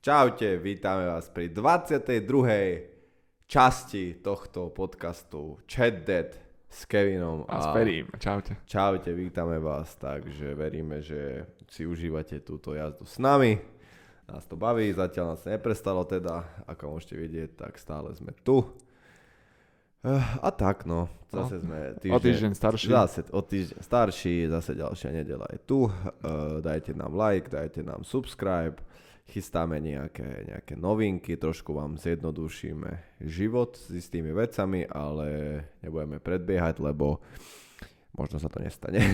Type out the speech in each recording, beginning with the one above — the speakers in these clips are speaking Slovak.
Čaute, vítame vás pri 22. časti tohto podcastu Chat Dead s Kevinom a, a s Perím. Čaute. Čaute, vítame vás, takže veríme, že si užívate túto jazdu s nami. Nás to baví, zatiaľ nás neprestalo teda, ako môžete vidieť, tak stále sme tu. Uh, a tak no, zase no, sme týždeň, o týždeň starší. Zase o týždeň starší, zase ďalšia nedela je tu. Uh, dajte nám like, dajte nám subscribe chystáme nejaké, nejaké novinky, trošku vám zjednodušíme život s istými vecami, ale nebudeme predbiehať, lebo možno sa to nestane.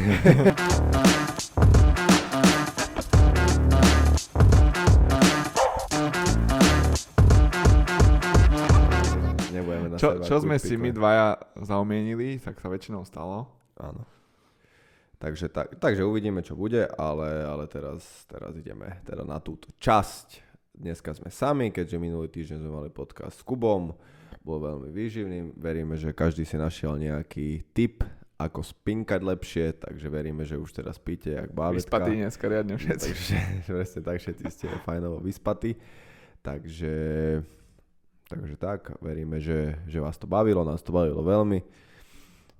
Nebudeme čo, čo sme si my dvaja zaumienili, tak sa väčšinou stalo. Áno. Takže, tak, takže uvidíme, čo bude, ale, ale teraz, teraz ideme teda na túto časť. Dneska sme sami, keďže minulý týždeň sme mali podcast s Kubom, bol veľmi výživný. Veríme, že každý si našiel nejaký tip, ako spinkať lepšie, takže veríme, že už teraz píte jak bábetka. Vyspatí dneska riadne všetci. Takže presne tak, všetci ste fajnovo vyspatí. Takže, takže tak, veríme, že, že vás to bavilo, nás to bavilo veľmi.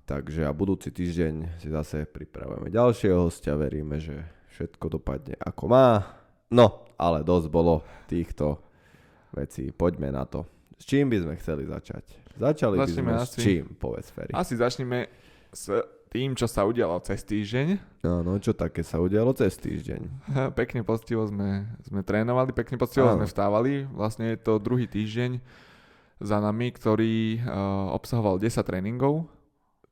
Takže a budúci týždeň si zase pripravujeme ďalšieho hostia, veríme, že všetko dopadne ako má. No, ale dosť bolo týchto vecí, poďme na to. S čím by sme chceli začať? Začali začneme by sme asi, s čím, povedz Ferry. Asi začneme s tým, čo sa udialo cez týždeň. No, no, čo také sa udialo cez týždeň? Pekne poctivo sme, sme trénovali, pekne poctivo sme vstávali. Vlastne je to druhý týždeň za nami, ktorý uh, obsahoval 10 tréningov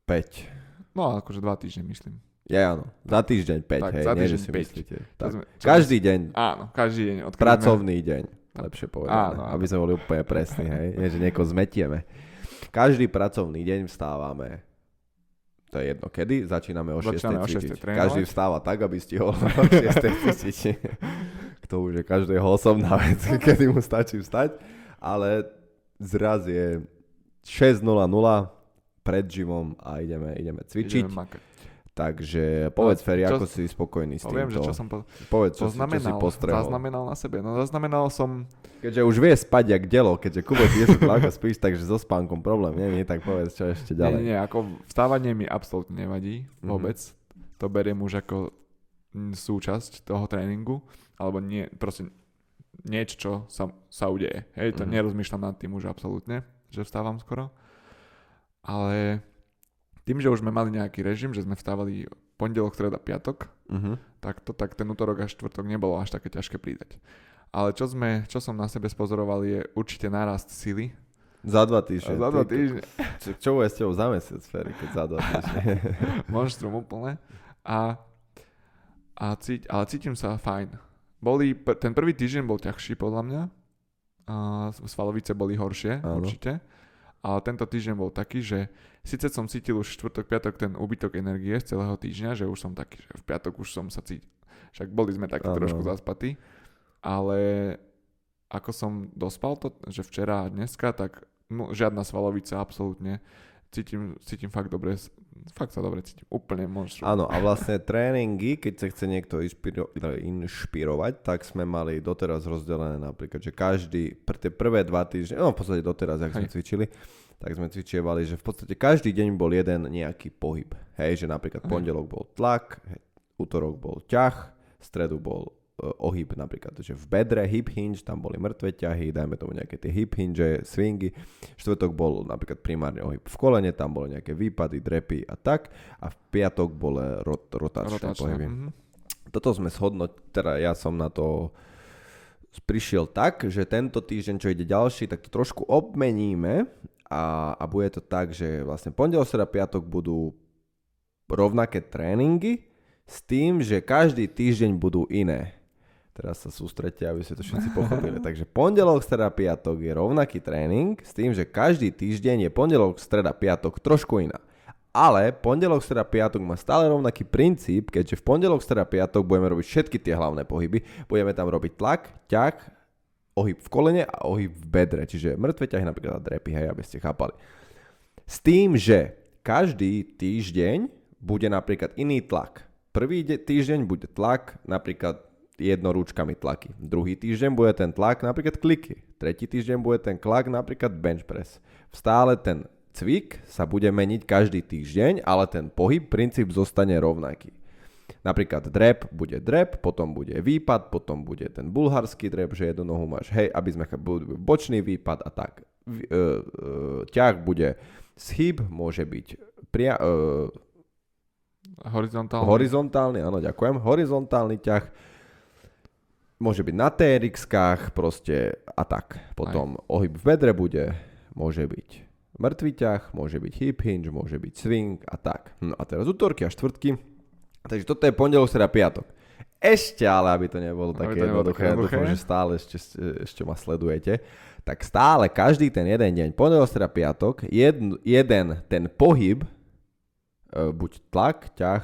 5. No, akože 2 týždne myslím. Ja áno, za týždeň 5, tak, hej, za týždeň nie, 5. myslíte. Tak. Sme, každý deň. Áno, každý deň. Odkryme. Pracovný deň, lepšie povedané, áno, áno. aby sme boli úplne presní, hej, nie, že niekoho zmetieme. Každý pracovný deň vstávame to je jedno kedy, začíname o 6. cvičiť. Každý vstáva tak, aby stihol o 6. cvičiť. Kto už je každého osobná vec, kedy mu stačí vstať, ale zraz je 6.00, pred gymom a ideme, ideme cvičiť. Ideme Takže povedz, no, Ferry, ako si spokojný s poviem, týmto? Že čo som po, povedz, čo, si, čo si postrehol. Zaznamenal na sebe. No zaznamenal som... Keďže už vie spať jak delo, keďže Kubo 10 ako spíš, takže so spánkom problém nie, nie, tak povedz, čo ešte ďalej. Nie, nie, ako vstávanie mi absolútne nevadí mhm. vôbec. Mm-hmm. To beriem už ako súčasť toho tréningu, alebo nie, proste niečo, čo sa, sa udeje. Hej, to mm-hmm. nerozmýšľam nad tým už absolútne, že vstávam skoro ale tým, že už sme mali nejaký režim, že sme vstávali pondelok, streda, piatok, uh-huh. tak to tak ten útorok až štvrtok nebolo až také ťažké pridať. Ale čo, sme, čo som na sebe spozoroval je určite nárast sily. Za dva týždne. Za dva týždne. Čo, čo bude s tebou za mesiac, Ferry, keď za dva týždne? Monštrum úplne. A, a cíť, ale cítim sa fajn. Boli, ten prvý týždeň bol ťažší podľa mňa. A svalovice boli horšie, Áno. určite ale tento týždeň bol taký, že síce som cítil už štvrtok, piatok ten úbytok energie z celého týždňa, že už som taký, že v piatok už som sa cítil, však boli sme takí trošku zaspatí, ale ako som dospal to, že včera a dneska, tak no, žiadna svalovica absolútne, cítim, cítim fakt dobre, fakt sa dobre cítim, úplne monštrum. Áno a vlastne tréningy, keď sa chce niekto inšpiro, inšpirovať, tak sme mali doteraz rozdelené napríklad, že každý, pr- tie prvé dva týždne, no v podstate doteraz, ak sme cvičili, tak sme cvičievali, že v podstate každý deň bol jeden nejaký pohyb. Hej, že napríklad pondelok bol tlak, hej, útorok bol ťah, stredu bol ohyb napríklad, že v bedre, hip hinge, tam boli mŕtve ťahy, dajme tomu nejaké tie hip hinge, swingy. Štvrtok bol napríklad primárne ohyb v kolene, tam boli nejaké výpady, drepy a tak. A v piatok bol rot, rotačné, rotačné pohyby. Mm-hmm. Toto sme shodnotili, teda ja som na to prišiel tak, že tento týždeň, čo ide ďalší, tak to trošku obmeníme a, a bude to tak, že vlastne pondelok, sreda, piatok budú rovnaké tréningy s tým, že každý týždeň budú iné. Teraz sa sústredte, aby ste to všetci pochopili. Takže pondelok, streda, piatok je rovnaký tréning s tým, že každý týždeň je pondelok, streda, piatok trošku iná. Ale pondelok, streda, piatok má stále rovnaký princíp, keďže v pondelok, streda, piatok budeme robiť všetky tie hlavné pohyby. Budeme tam robiť tlak, ťah, ohyb v kolene a ohyb v bedre, čiže mŕtve ťahy napríklad drepy, hej, aby ste chápali. S tým, že každý týždeň bude napríklad iný tlak. Prvý týždeň bude tlak napríklad jednorúčkami tlaky. Druhý týždeň bude ten tlak napríklad kliky. Tretí týždeň bude ten tlak napríklad bench press. Stále ten cvik sa bude meniť každý týždeň, ale ten pohyb, princíp zostane rovnaký. Napríklad drep bude drep, potom bude výpad, potom bude ten bulharský drep, že jednu nohu máš, hej, aby sme bočný výpad a tak. E, e, ťah bude schyb, môže byť pria, e, horizontálny. horizontálny, áno, ďakujem, horizontálny ťah, môže byť na trx proste a tak. Potom Aj. ohyb v bedre bude, môže byť mŕtvý ťah, môže byť hip hinge, môže byť swing a tak. No a teraz útorky a štvrtky. Takže toto je pondelok, teda piatok. Ešte ale, aby to nebolo aby také jednoduché, dúfam, že stále ešte, ešte ma sledujete, tak stále každý ten jeden deň, pondelok, teda piatok, jeden, jeden ten pohyb, e, buď tlak, ťah,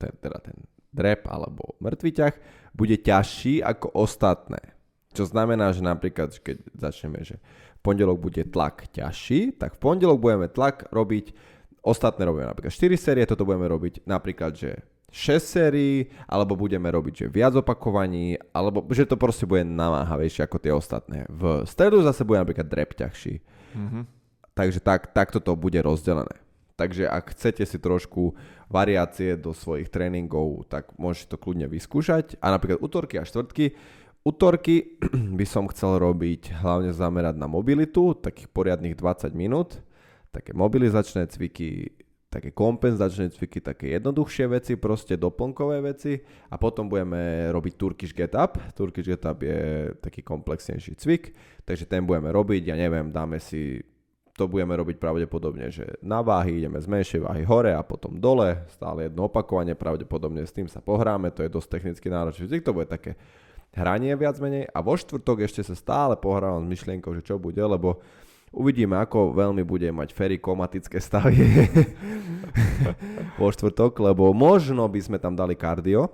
ten, teda ten drep alebo mŕtvý ťah, bude ťažší ako ostatné. Čo znamená, že napríklad, keď začneme, že v pondelok bude tlak ťažší, tak v pondelok budeme tlak robiť, ostatné robíme napríklad 4 série, toto budeme robiť napríklad, že 6 sérií, alebo budeme robiť že viac opakovaní, alebo že to proste bude namáhavejšie ako tie ostatné. V stredu zase bude napríklad drep ťažší. Mm-hmm. Takže tak, takto to bude rozdelené. Takže ak chcete si trošku variácie do svojich tréningov, tak môžete to kľudne vyskúšať. A napríklad útorky a štvrtky. Útorky by som chcel robiť hlavne zamerať na mobilitu, takých poriadnych 20 minút. Také mobilizačné cviky, také kompenzačné cviky, také jednoduchšie veci, proste doplnkové veci a potom budeme robiť Turkish Get Up. Turkish Get Up je taký komplexnejší cvik, takže ten budeme robiť, ja neviem, dáme si to budeme robiť pravdepodobne, že na váhy ideme z menšej váhy hore a potom dole, stále jedno opakovanie, pravdepodobne s tým sa pohráme, to je dosť technicky náročný to bude také hranie viac menej. A vo štvrtok ešte sa stále pohrávam s myšlienkou, že čo bude, lebo uvidíme, ako veľmi bude mať Ferry komatické stavy vo štvrtok, lebo možno by sme tam dali kardio,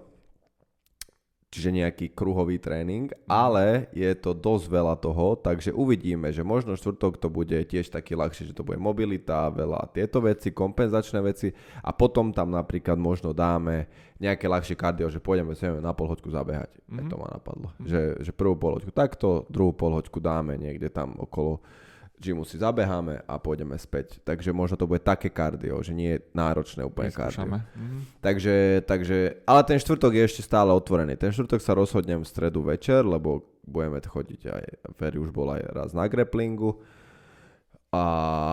čiže nejaký kruhový tréning, ale je to dosť veľa toho, takže uvidíme, že možno štvrtok to bude tiež taký ľahšie, že to bude mobilita, veľa tieto veci, kompenzačné veci a potom tam napríklad možno dáme nejaké ľahšie kardio, že pôjdeme sa na polhoďku zabehať. Mm-hmm. to ma napadlo. Mm-hmm. Že, že prvú polhoďku takto, druhú polhoďku dáme niekde tam okolo gymu si zabeháme a pôjdeme späť. Takže možno to bude také kardio, že nie je náročné úplne kardio. Mm-hmm. Takže, takže, ale ten štvrtok je ešte stále otvorený. Ten štvrtok sa rozhodnem v stredu večer, lebo budeme chodiť aj, Ferry už bol aj raz na grapplingu a,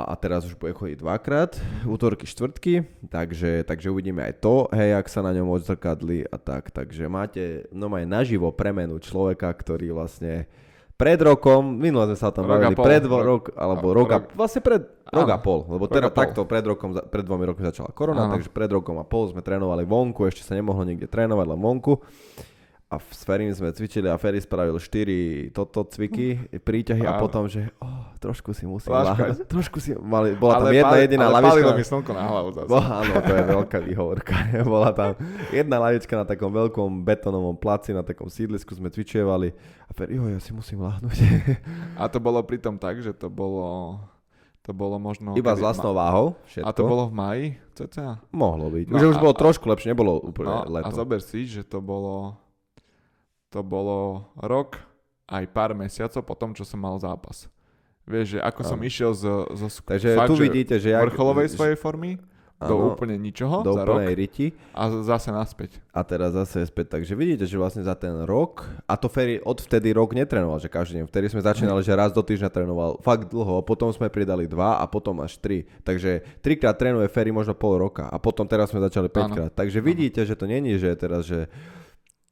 a teraz už bude chodiť dvakrát, útorky, štvrtky, takže, takže uvidíme aj to, hej, ak sa na ňom odzrkadli a tak, takže máte no aj naživo premenu človeka, ktorý vlastne pred rokom, minule sme sa o tom bavili, pred rok, rok, alebo rok, rok, a, vlastne pred rok a pol, lebo teda takto pred rokom, pred dvomi rokmi začala korona, áno. takže pred rokom a pol sme trénovali vonku, ešte sa nemohlo nikde trénovať, len vonku a s Ferim sme cvičili a Ferry spravil 4 toto cviky, príťahy a potom, že oh, trošku si musím láhať. Trošku si, mali, bola ale tam jedna pali, jediná ale lavička. Ale mi slnko na hlavu zase. Bo, áno, to je veľká výhovorka. bola tam jedna lavička na takom veľkom betonovom placi, na takom sídlisku sme cvičievali a Ferry, jo, ja si musím láhnuť. a to bolo pritom tak, že to bolo to bolo možno... Iba s vlastnou váhou, všetko. A to bolo v maji, cca? Mohlo byť. No, už, a, už bolo trošku lepšie, nebolo úplne no, leto. A zober si, že to bolo to bolo rok aj pár mesiacov po tom, čo som mal zápas. Vieš, že ako som išiel z, z Takže fakt, tu vidíte, že... Vrcholovej svojej formy do ano, úplne ničoho do za rok riti. a zase naspäť. A teraz zase späť. Takže vidíte, že vlastne za ten rok, a to Ferry odvtedy rok netrenoval, že každý deň. Vtedy sme začínali, že raz do týždňa trénoval fakt dlho, potom sme pridali dva a potom až tri. Takže trikrát trénuje Ferry možno pol roka a potom teraz sme začali 5 krát. Takže vidíte, že to není, že teraz, že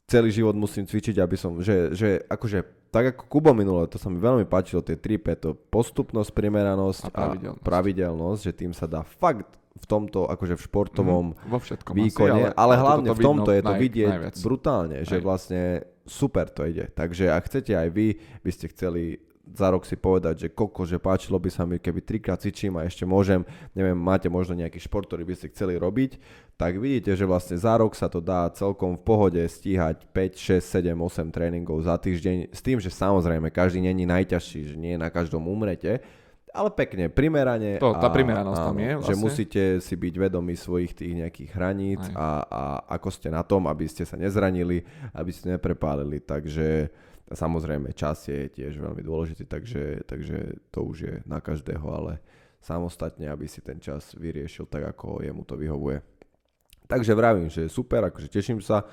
celý život musím cvičiť, aby som, že, že akože, tak ako Kubo minule, to sa mi veľmi páčilo, tie 3P, to postupnosť, primeranosť a pravidelnosť. a pravidelnosť, že tým sa dá fakt v tomto, akože v športovom mm, vo všetkom výkone, asi, ale, ale hlavne v tomto je to naj, vidieť najviac. brutálne, že vlastne super to ide. Takže ak chcete aj vy, by ste chceli za rok si povedať, že koko, že páčilo by sa mi, keby trikrát cvičím a ešte môžem, neviem, máte možno nejaký šport, ktorý by ste chceli robiť, tak vidíte, že vlastne za rok sa to dá celkom v pohode stíhať 5, 6, 7, 8 tréningov za týždeň, s tým, že samozrejme každý není najťažší, že nie na každom umrete, ale pekne, primerane. To, tá primeranosť tam je vlastne. Že musíte si byť vedomi svojich tých nejakých hraníc a, a ako ste na tom, aby ste sa nezranili, aby ste neprepálili. Takže samozrejme čas je tiež veľmi dôležitý, takže, takže to už je na každého, ale samostatne, aby si ten čas vyriešil tak, ako jemu to vyhovuje. Takže vravím, že super, akože teším sa.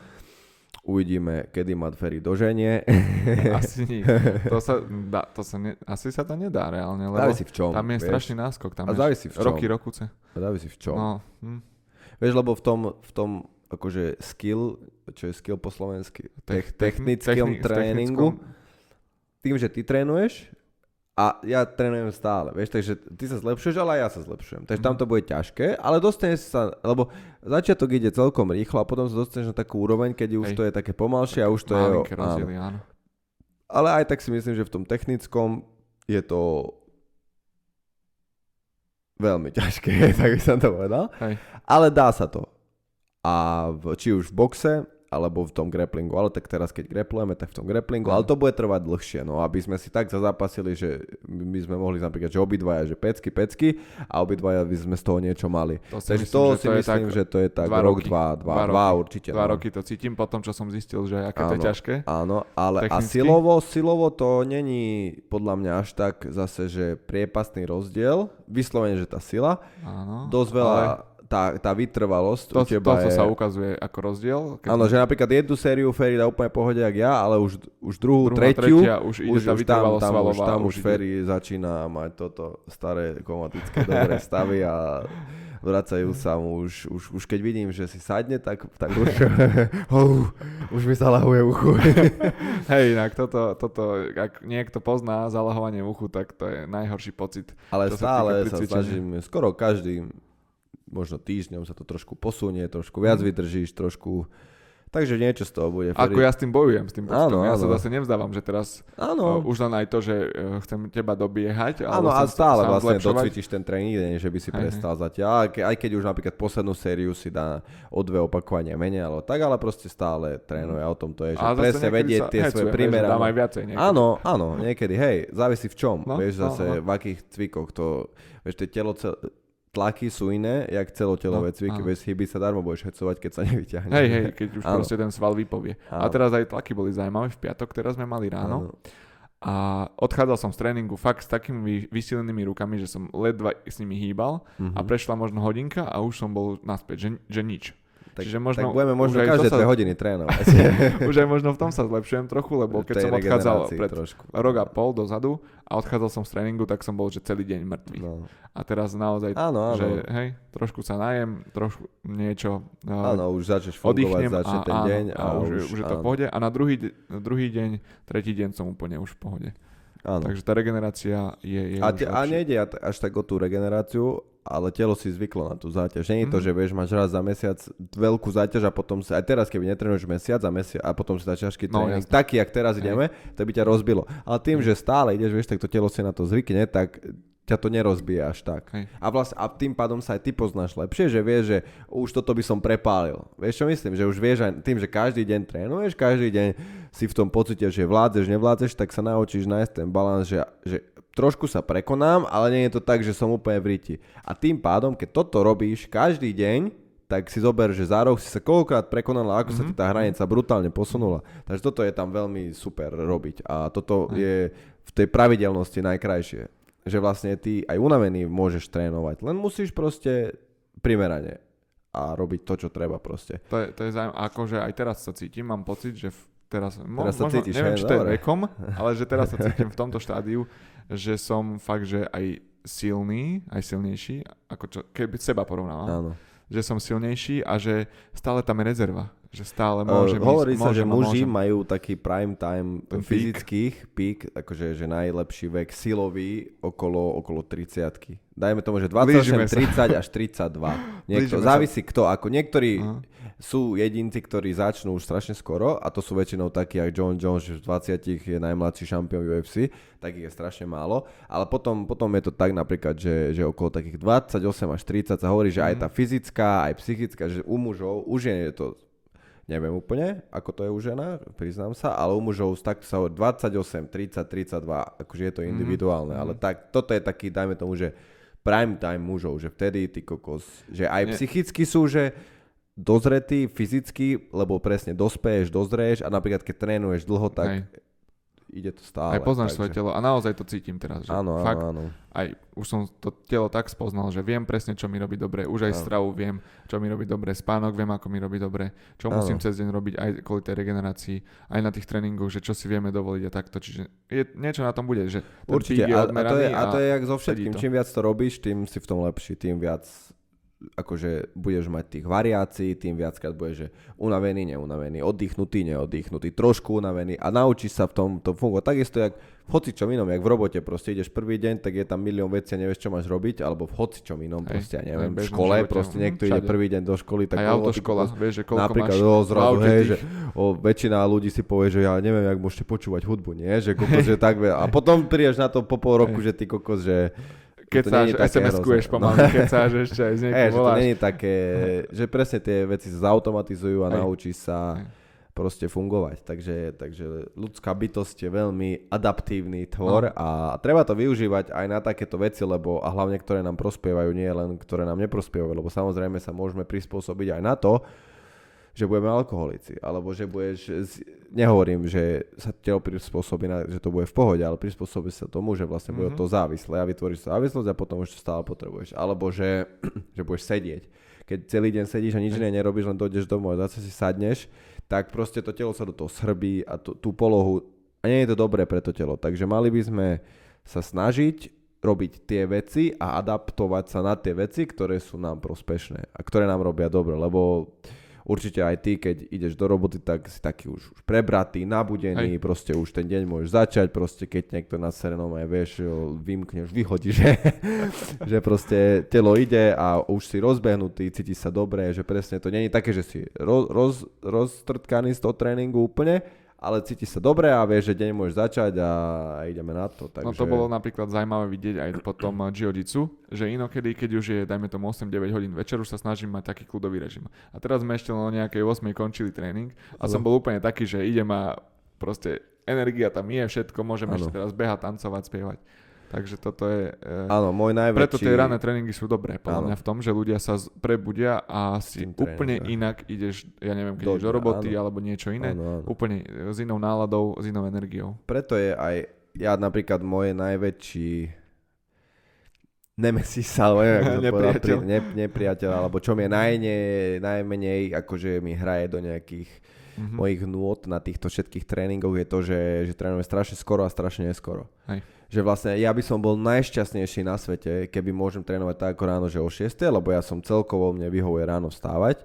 Uvidíme, kedy ma Ferry doženie. Asi nie. To sa, dá, to sa ne, asi sa to nedá reálne, lebo závisí v čom, tam je vieš? strašný náskok. Tam a závisí v čom. Roky, rokuce. A závisí v čom. No, hm. Vieš, lebo v tom, v tom akože skill, čo je skill po slovensky, Tech- technickom techni- tréningu, tým, že ty trénuješ a ja trénujem stále, vieš, takže ty sa zlepšuješ, ale aj ja sa zlepšujem. Takže Mhm. tam to bude ťažké, ale dostaneš sa, lebo začiatok ide celkom rýchlo a potom sa dostaneš na takú úroveň, keď už Hej. to je také pomalšie a už to je... Áno. Ale aj tak si myslím, že v tom technickom je to veľmi ťažké, tak by som to povedal. Hej. Ale dá sa to. A v, či už v boxe, alebo v tom grapplingu. Ale tak teraz, keď grapplujeme, tak v tom grapplingu. Ale to bude trvať dlhšie, no aby sme si tak zazapasili, že my sme mohli napríklad, že obidvaja, že pecky, pecky a obidvaja by sme z toho niečo mali. To si Takže myslím, to si to myslím, tak že to je tak dva rok, roky. dva, dva, Dva dva, roky. určite. Dva no. roky to cítim po tom, čo som zistil, že aké to je Áno. ťažké. Áno, ale a Technicky? silovo, silovo to není podľa mňa až tak zase, že priepastný rozdiel. Vyslovene, že tá sila. Áno. Dosť veľa, tá, tá vytrvalosť To, u teba to je... sa ukazuje ako rozdiel. Áno, že napríklad jednu sériu Ferry dá úplne pohode, jak ja, ale už, už druhú, druhá, tretiu, tretia, už ide už, tá už tam, tam, už, svalová, tam už už. Ferry začína mať toto staré komatické dobré stavy a vracajú sa mu už, už, už keď vidím, že si sadne, tak, tak už, oh, už mi zalahuje uchu. Hej, inak toto, toto, ak niekto pozná zalahovanie uchu, tak to je najhorší pocit. Ale stále sa, snažím, skoro každým, možno týždňom sa to trošku posunie, trošku viac Mhm. vydržíš, trošku... Takže niečo z toho bude. Ako ja s tým bojujem, s tým pocitom. Áno, ja sa áno. zase nevzdávam, že teraz uh, Áno, už len aj to, že uh, chcem teba dobiehať. Áno, a stále vlastne zlepšovať. docvičíš ten tréning, nie, že by si prestal zatiaľ. Aj, ke, aj keď už napríklad poslednú sériu si dá o dve opakovania menej, ale tak, ale proste stále trénuje. O tom to je, že Ale presne vedieť sa tie hecujem, svoje primerané. Dám aj viacej niekedy. Áno, áno, niekedy, hej, závisí v čom. No, vieš no, zase, no. v akých cvikoch to, vieš, tie telo, cel, tlaky sú iné, jak celotelové No, cviky, áno. bez chyby sa darmo budeš hecovať, keď sa nevyťahne. Hej, hej, keď už Áno. proste ten sval vypovie. A Áno. teraz aj tlaky boli zaujímavé. V piatok teraz sme mali ráno. A odchádzal som z tréningu fakt s takými vy- vysilenými rukami, že som ledva s nimi hýbal Mhm. a prešla možno hodinka a už som bol naspäť, že, že nič. Tak, Čiže možno tak budeme možno už každé sa- dve hodiny trénovať. už aj možno v tom sa zlepšujem trochu, lebo keď som odchádzal pred trošku. rok a pol dozadu a odchádzal som z tréningu, tak som bol, že celý deň mŕtvý. No. A teraz naozaj, Áno, áno. že hej, trošku sa najem, trošku niečo uh, Áno, už začneš fungovať, začne a, ten áno, deň. a, už, už je to v pohode. A na druhý, druhý deň, tretí deň som úplne už v pohode. áno. Takže tá regenerácia je, je A, už te, a nejde až tak o tú regeneráciu, ale telo si zvyklo na tú záťaž. Nie je to, Mhm. že vieš, máš raz za mesiac veľkú záťaž a potom sa, aj teraz, keby netrenuješ mesiac a mesiac a potom si dáš ťažký No, tréning, jasné. taký, jak teraz Hej. ideme, to by ťa rozbilo. Ale tým, že stále ideš, vieš, tak to telo si na to zvykne, tak ťa to nerozbije až tak. Hej. A, vlastne, a tým pádom sa aj ty poznáš lepšie, že vieš, že už toto by som prepálil. Vieš čo myslím? Že už vieš aj tým, že každý deň trénuješ, každý deň si v tom pocite, že vládzeš, nevládzeš, tak sa naučíš nájsť ten balans, že, že trošku sa prekonám, ale nie je to tak, že som úplne v riti. A tým pádom, keď toto robíš každý deň, tak si zober, že za rok si sa koľkokrát prekonala, ako sa ti tá hranica brutálne posunula. Takže toto je tam veľmi super robiť. A toto je v tej pravidelnosti najkrajšie. Že vlastne ty aj unavený môžeš trénovať, len musíš proste primerane a robiť to, čo treba proste. To je, to je zaujímavé, akože aj teraz sa cítim, mám pocit, že v, teraz, mo, Teraz sa možno, cítiš, neviem, hej, či to je vekom, ale že teraz sa cítim v tomto štádiu, že som fakt, že aj silný, aj silnejší, ako čo, keby seba porovnávam, Áno. že som silnejší a že stále tam je rezerva, že stále Uh, môžem hovorí ísť, sa, že môžem a muži môžem. majú taký prime time Ten fyzických pík, akože že najlepší vek silový okolo, okolo 30 Dajme tomu, že 28, Blížime sa. 30 až 32. Niekto, Blížime sa. závisí kto. Ako niektorí Aha. Sú jedinci, ktorí začnú už strašne skoro a to sú väčšinou takí, ako John Jones, že v 20 je najmladší šampión UFC, takých je strašne málo. Ale potom, potom je to tak napríklad, že, že okolo takých 28 až 30 sa hovorí, že aj tá fyzická, aj psychická, že u mužov už je to Neviem úplne, ako to je u žena, priznám sa, ale u mužov tak sa 28, 30, 32, akože je to mhm. individuálne, mm-hmm. ale tak, toto je taký, dajme tomu, že prime time mužov, že vtedy ty kokos, že aj Nie. psychicky sú, že dozretý fyzicky, lebo presne dospeješ, dozrieš a napríklad keď trénuješ dlho, tak Hej ide to stále. Aj poznáš takže... svoje telo a naozaj to cítim teraz. Že áno, fakt, áno, áno. Aj už som to telo tak spoznal, že viem presne, čo mi robí dobre. Už aj áno. stravu viem, čo mi robí dobre. Spánok viem, ako mi robí dobre. Čo áno. musím cez deň robiť aj kvôli tej regenerácii, aj na tých tréningoch, že čo si vieme dovoliť a takto. Čiže je, niečo na tom bude. Že Určite. A, a, to je, a to je jak so všetkým. Čím viac to robíš, tým si v tom lepší, tým viac akože budeš mať tých variácií, tým viackrát budeš že unavený, neunavený, oddychnutý, neoddychnutý, trošku unavený a naučíš sa v tom to fungovať. Takisto jak v hocičom inom, jak v robote proste ideš prvý deň, tak je tam milión vecí a nevieš, čo máš robiť, alebo v hocičom inom, aj, proste, ja neviem, v škole, živote, proste niekto všade. ide prvý deň do školy, tak aj autoškola, vieš, že koľko napríklad, máš o, zrazu, hej, že o, väčšina ľudí si povie, že ja neviem, jak môžete počúvať hudbu, nie, že kokos, že tak, a potom prídeš na to po pol roku, že ty kokos, že keď sa SMS-kuješ pomaly, no. keď sa ešte aj z niekoho hey, že to nie je také, že presne tie veci sa zautomatizujú a naučí sa Hej. proste fungovať. Takže, takže ľudská bytosť je veľmi adaptívny tvor no. a treba to využívať aj na takéto veci, lebo a hlavne, ktoré nám prospievajú, nie len ktoré nám neprospievajú, lebo samozrejme sa môžeme prispôsobiť aj na to, že budeme alkoholici, alebo že budeš, nehovorím, že sa telo prispôsobí, na, že to bude v pohode, ale prispôsobí sa tomu, že vlastne mm-hmm. bude mhm. to závislé a vytvoríš závislosť a potom už to stále potrebuješ. Alebo že, že budeš sedieť. Keď celý deň sedíš a nič iné nerobíš, len dojdeš domov a zase si sadneš, tak proste to telo sa do toho srbí a tú, tú polohu a nie je to dobré pre to telo. Takže mali by sme sa snažiť robiť tie veci a adaptovať sa na tie veci, ktoré sú nám prospešné a ktoré nám robia dobre, lebo určite aj ty, keď ideš do roboty, tak si taký už, už prebratý, nabudený, aj. proste už ten deň môžeš začať, proste keď niekto na serenom aj vieš, vymkneš, vyhodí, že, že proste telo ide a už si rozbehnutý, cítiš sa dobre, že presne to není také, že si roz, roz, roztrtkaný z toho tréningu úplne, ale cíti sa dobre a vieš, že deň môžeš začať a ideme na to. Takže... No to bolo napríklad zaujímavé vidieť aj potom jiu že inokedy, keď už je, dajme tomu 8-9 hodín večer, už sa snažím mať taký kľudový režim. A teraz sme ešte o nejakej 8 končili tréning a som bol úplne taký, že idem a proste energia tam je, všetko, môžem ano. ešte teraz behať, tancovať, spievať. Takže toto je... E, Áno, môj najväčší... Preto tie rané tréningy sú dobré, podľa mňa v tom, že ľudia sa prebudia a si úplne inak ideš, ja neviem, keď do, ideš do roboty áno. alebo niečo iné, áno, áno. úplne s inou náladou, s inou energiou. Preto je aj, ja napríklad moje najväčší nemesis, alebo neviem, ako nepriateľ. Povedal, ne, nepriateľ, alebo čo mi je najne, najmenej, akože mi hraje do nejakých mm-hmm. mojich nôd na týchto všetkých tréningoch je to, že, že trénujeme strašne skoro a strašne neskoro. Hej že vlastne ja by som bol najšťastnejší na svete, keby môžem trénovať tak ako ráno, že o 6, lebo ja som celkovo, mne vyhovuje ráno vstávať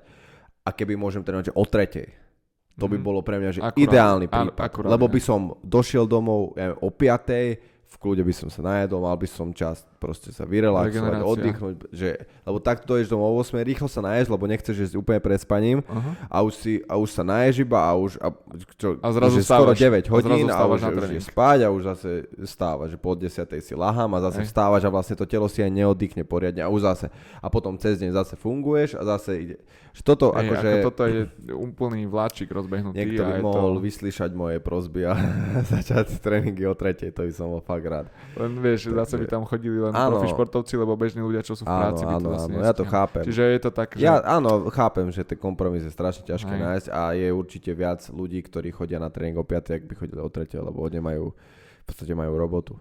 a keby môžem trénovať, že o 3. To by mhm. bolo pre mňa že akurát, ideálny prípad, akurát, lebo by som došiel domov ja, o 5 v kľude by som sa najedol, mal by som čas proste sa vyrelaxovať, oddychnúť, že, lebo tak ideš domov o 8, rýchlo sa naješ, lebo nechceš ísť úplne pred spaním uh-huh. a, už si, a už sa naješ iba a už, a, čo, a zrazu už skoro 9 hodín a, a už, už je spať a už zase stáva, že po 10 si lahám a zase Hej. vstávaš a vlastne to telo si aj neoddychne poriadne a už zase. A potom cez deň zase funguješ a zase ide. Že toto Hej, akože... Ako toto je úplný vláčik rozbehnutý. Niekto by mohol to... vyslyšať moje prozby a začať tréningy o tretej, to by som bol fakt rád. Len vieš, zase by tam chodili len áno. profi športovci, lebo bežní ľudia, čo sú v práci, áno, by to áno, áno, ja to chápem. Čiže je to tak, že... Ja áno, chápem, že ten kompromis je strašne ťažké Aj. nájsť a je určite viac ľudí, ktorí chodia na tréning o 5, ak by chodili o 3, lebo nemajú, v podstate majú robotu.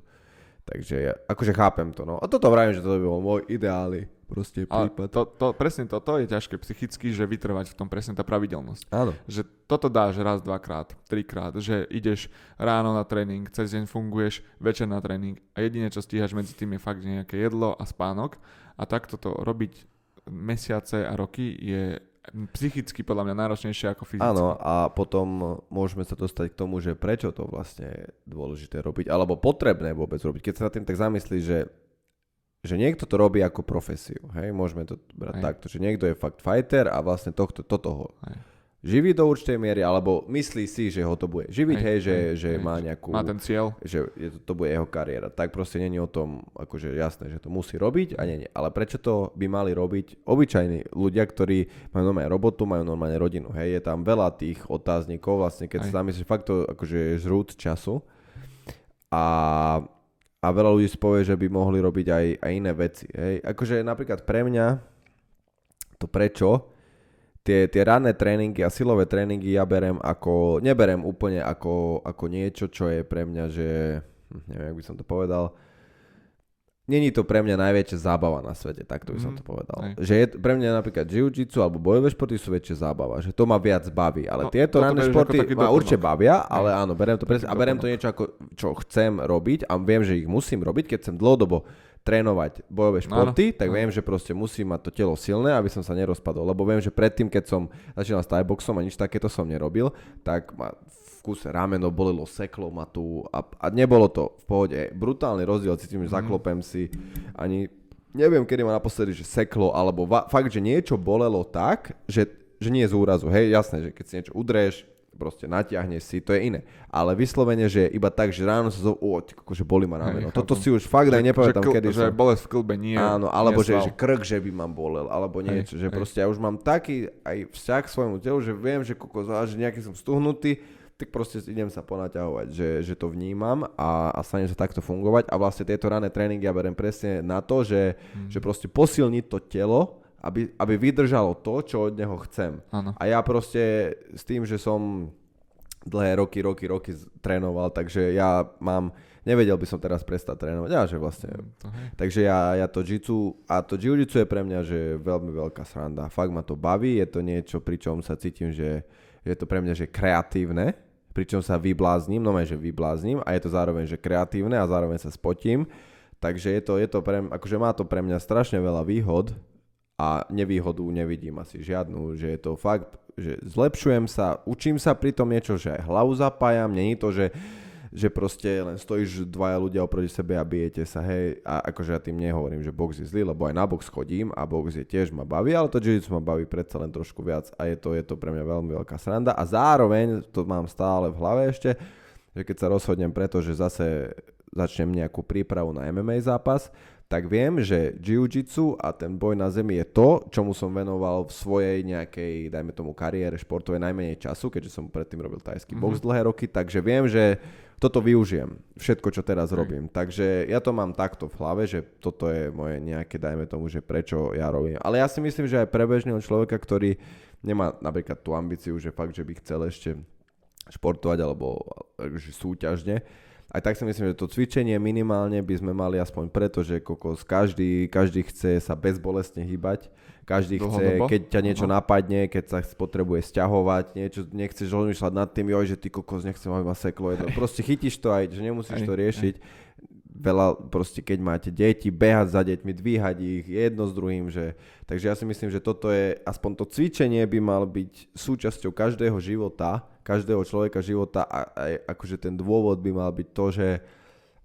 Takže akože chápem to, no. A toto vravím, že to by bol môj ideálny proste prípad. to, to, presne toto je ťažké psychicky, že vytrvať v tom presne tá pravidelnosť. Áno. Že toto dáš raz, dvakrát, trikrát, že ideš ráno na tréning, cez deň funguješ, večer na tréning a jediné, čo stíhaš medzi tým je fakt nejaké jedlo a spánok a takto to robiť mesiace a roky je psychicky podľa mňa náročnejšie ako fyzicky. Áno, a potom môžeme sa dostať k tomu, že prečo to vlastne je dôležité robiť, alebo potrebné vôbec robiť. Keď sa na tým tak zamyslíš, že že niekto to robí ako profesiu, hej, môžeme to brať hej. takto, že niekto je fakt fighter a vlastne tohto, toto ho živí do určitej miery, alebo myslí si, že ho to bude živiť, hej, hej že, hej, že hej, má nejakú... Má ten cieľ. Že je to, to bude jeho kariéra. Tak proste není o tom, akože jasné, že to musí robiť a nie, nie. Ale prečo to by mali robiť obyčajní ľudia, ktorí majú normálne robotu, majú normálne rodinu, hej. Je tam veľa tých otáznikov, vlastne keď hej. sa zamyslíš, fakt to akože žrút času. A, a veľa ľudí si povie, že by mohli robiť aj, aj iné veci, hej. Akože napríklad pre mňa to prečo, tie, tie ranné tréningy a silové tréningy ja berem ako, neberem úplne ako, ako niečo, čo je pre mňa, že, hm, neviem, jak by som to povedal, Není to pre mňa najväčšia zábava na svete, takto by som to mhm. povedal. Aj. Že je pre mňa napríklad jiu-jitsu alebo bojové športy sú väčšia zábava, že to ma viac baví. Ale no, tieto ranné športy ma určite bavia, ale áno, berem to presne, a berem to niečo ako, čo chcem robiť a viem, že ich musím robiť, keď chcem dlhodobo trénovať bojové športy, ano, tak viem, že proste musím mať to telo silné, aby som sa nerozpadol. Lebo viem, že predtým, keď som začínal s boxom a nič takéto som nerobil, tak ma kuse rameno bolelo, seklo ma tu a, a nebolo to v pohode. Brutálny rozdiel, cítim, že mm. zaklopem si ani neviem, kedy ma naposledy, že seklo, alebo va, fakt, že niečo bolelo tak, že, že nie z úrazu. Hej, jasné, že keď si niečo udrieš, proste natiahne si, to je iné. Ale vyslovene, že iba tak, že ráno sa zo... O, že boli ma rameno. Toto si už fakt aj nepamätám, že, kedy že som... bolesť v klbe nie Áno, alebo nie že, že krk, že by ma bolel, alebo niečo. Hej, že hej. proste ja už mám taký aj vzťah k svojmu telu, že viem, že kokos, že nejaký som stuhnutý, tak proste idem sa ponaťahovať, že, že to vnímam a, a sa sa takto fungovať a vlastne tieto rané tréningy ja berem presne na to, že, hmm. že proste posilniť to telo, aby, aby vydržalo to, čo od neho chcem. Ano. A ja proste s tým, že som dlhé roky, roky, roky trénoval, takže ja mám, nevedel by som teraz prestať trénovať, ja, že vlastne, uh-huh. takže ja, ja to jitsu, a to jiu-jitsu je pre mňa, že veľmi veľká sranda, fakt ma to baví, je to niečo, pričom sa cítim, že je to pre mňa, že kreatívne, pričom sa vyblázním, no že vyblázním a je to zároveň, že kreatívne a zároveň sa spotím, takže je to, je to pre, akože má to pre mňa strašne veľa výhod, a nevýhodu nevidím asi žiadnu, že je to fakt, že zlepšujem sa, učím sa pri tom niečo, že aj hlavu zapájam, není to, že že proste len stojíš dvaja ľudia oproti sebe a bijete sa, hej, a akože ja tým nehovorím, že box je zlý, lebo aj na box chodím a box je tiež ma baví, ale to jiu ma baví predsa len trošku viac a je to, je to pre mňa veľmi veľká sranda a zároveň, to mám stále v hlave ešte, že keď sa rozhodnem preto, že zase začnem nejakú prípravu na MMA zápas, tak viem, že jiu-jitsu a ten boj na zemi je to, čomu som venoval v svojej nejakej, dajme tomu, kariére športovej najmenej času, keďže som predtým robil tajský mm-hmm. box dlhé roky, takže viem, že toto využijem, všetko, čo teraz okay. robím. Takže ja to mám takto v hlave, že toto je moje nejaké, dajme tomu, že prečo ja robím. Ale ja si myslím, že aj pre bežného človeka, ktorý nemá napríklad tú ambíciu, že fakt, že by chcel ešte športovať alebo že súťažne, aj tak si myslím, že to cvičenie minimálne by sme mali aspoň preto, že kokos, každý, každý chce sa bezbolestne hýbať, každý Dlho chce, keď ťa niečo Aha. napadne, keď sa potrebuje stiahovať, niečo, nechceš rozmýšľať nad tým, joj, že ty kokos, nechcem, aby ma seklo jedno. Proste chytíš to aj, že nemusíš aj, to riešiť. Aj. Veľa, proste keď máte deti, behať za deťmi, dvíhať ich, jedno s druhým, že... Takže ja si myslím, že toto je, aspoň to cvičenie by mal byť súčasťou každého života, každého človeka života a aj akože ten dôvod by mal byť to, že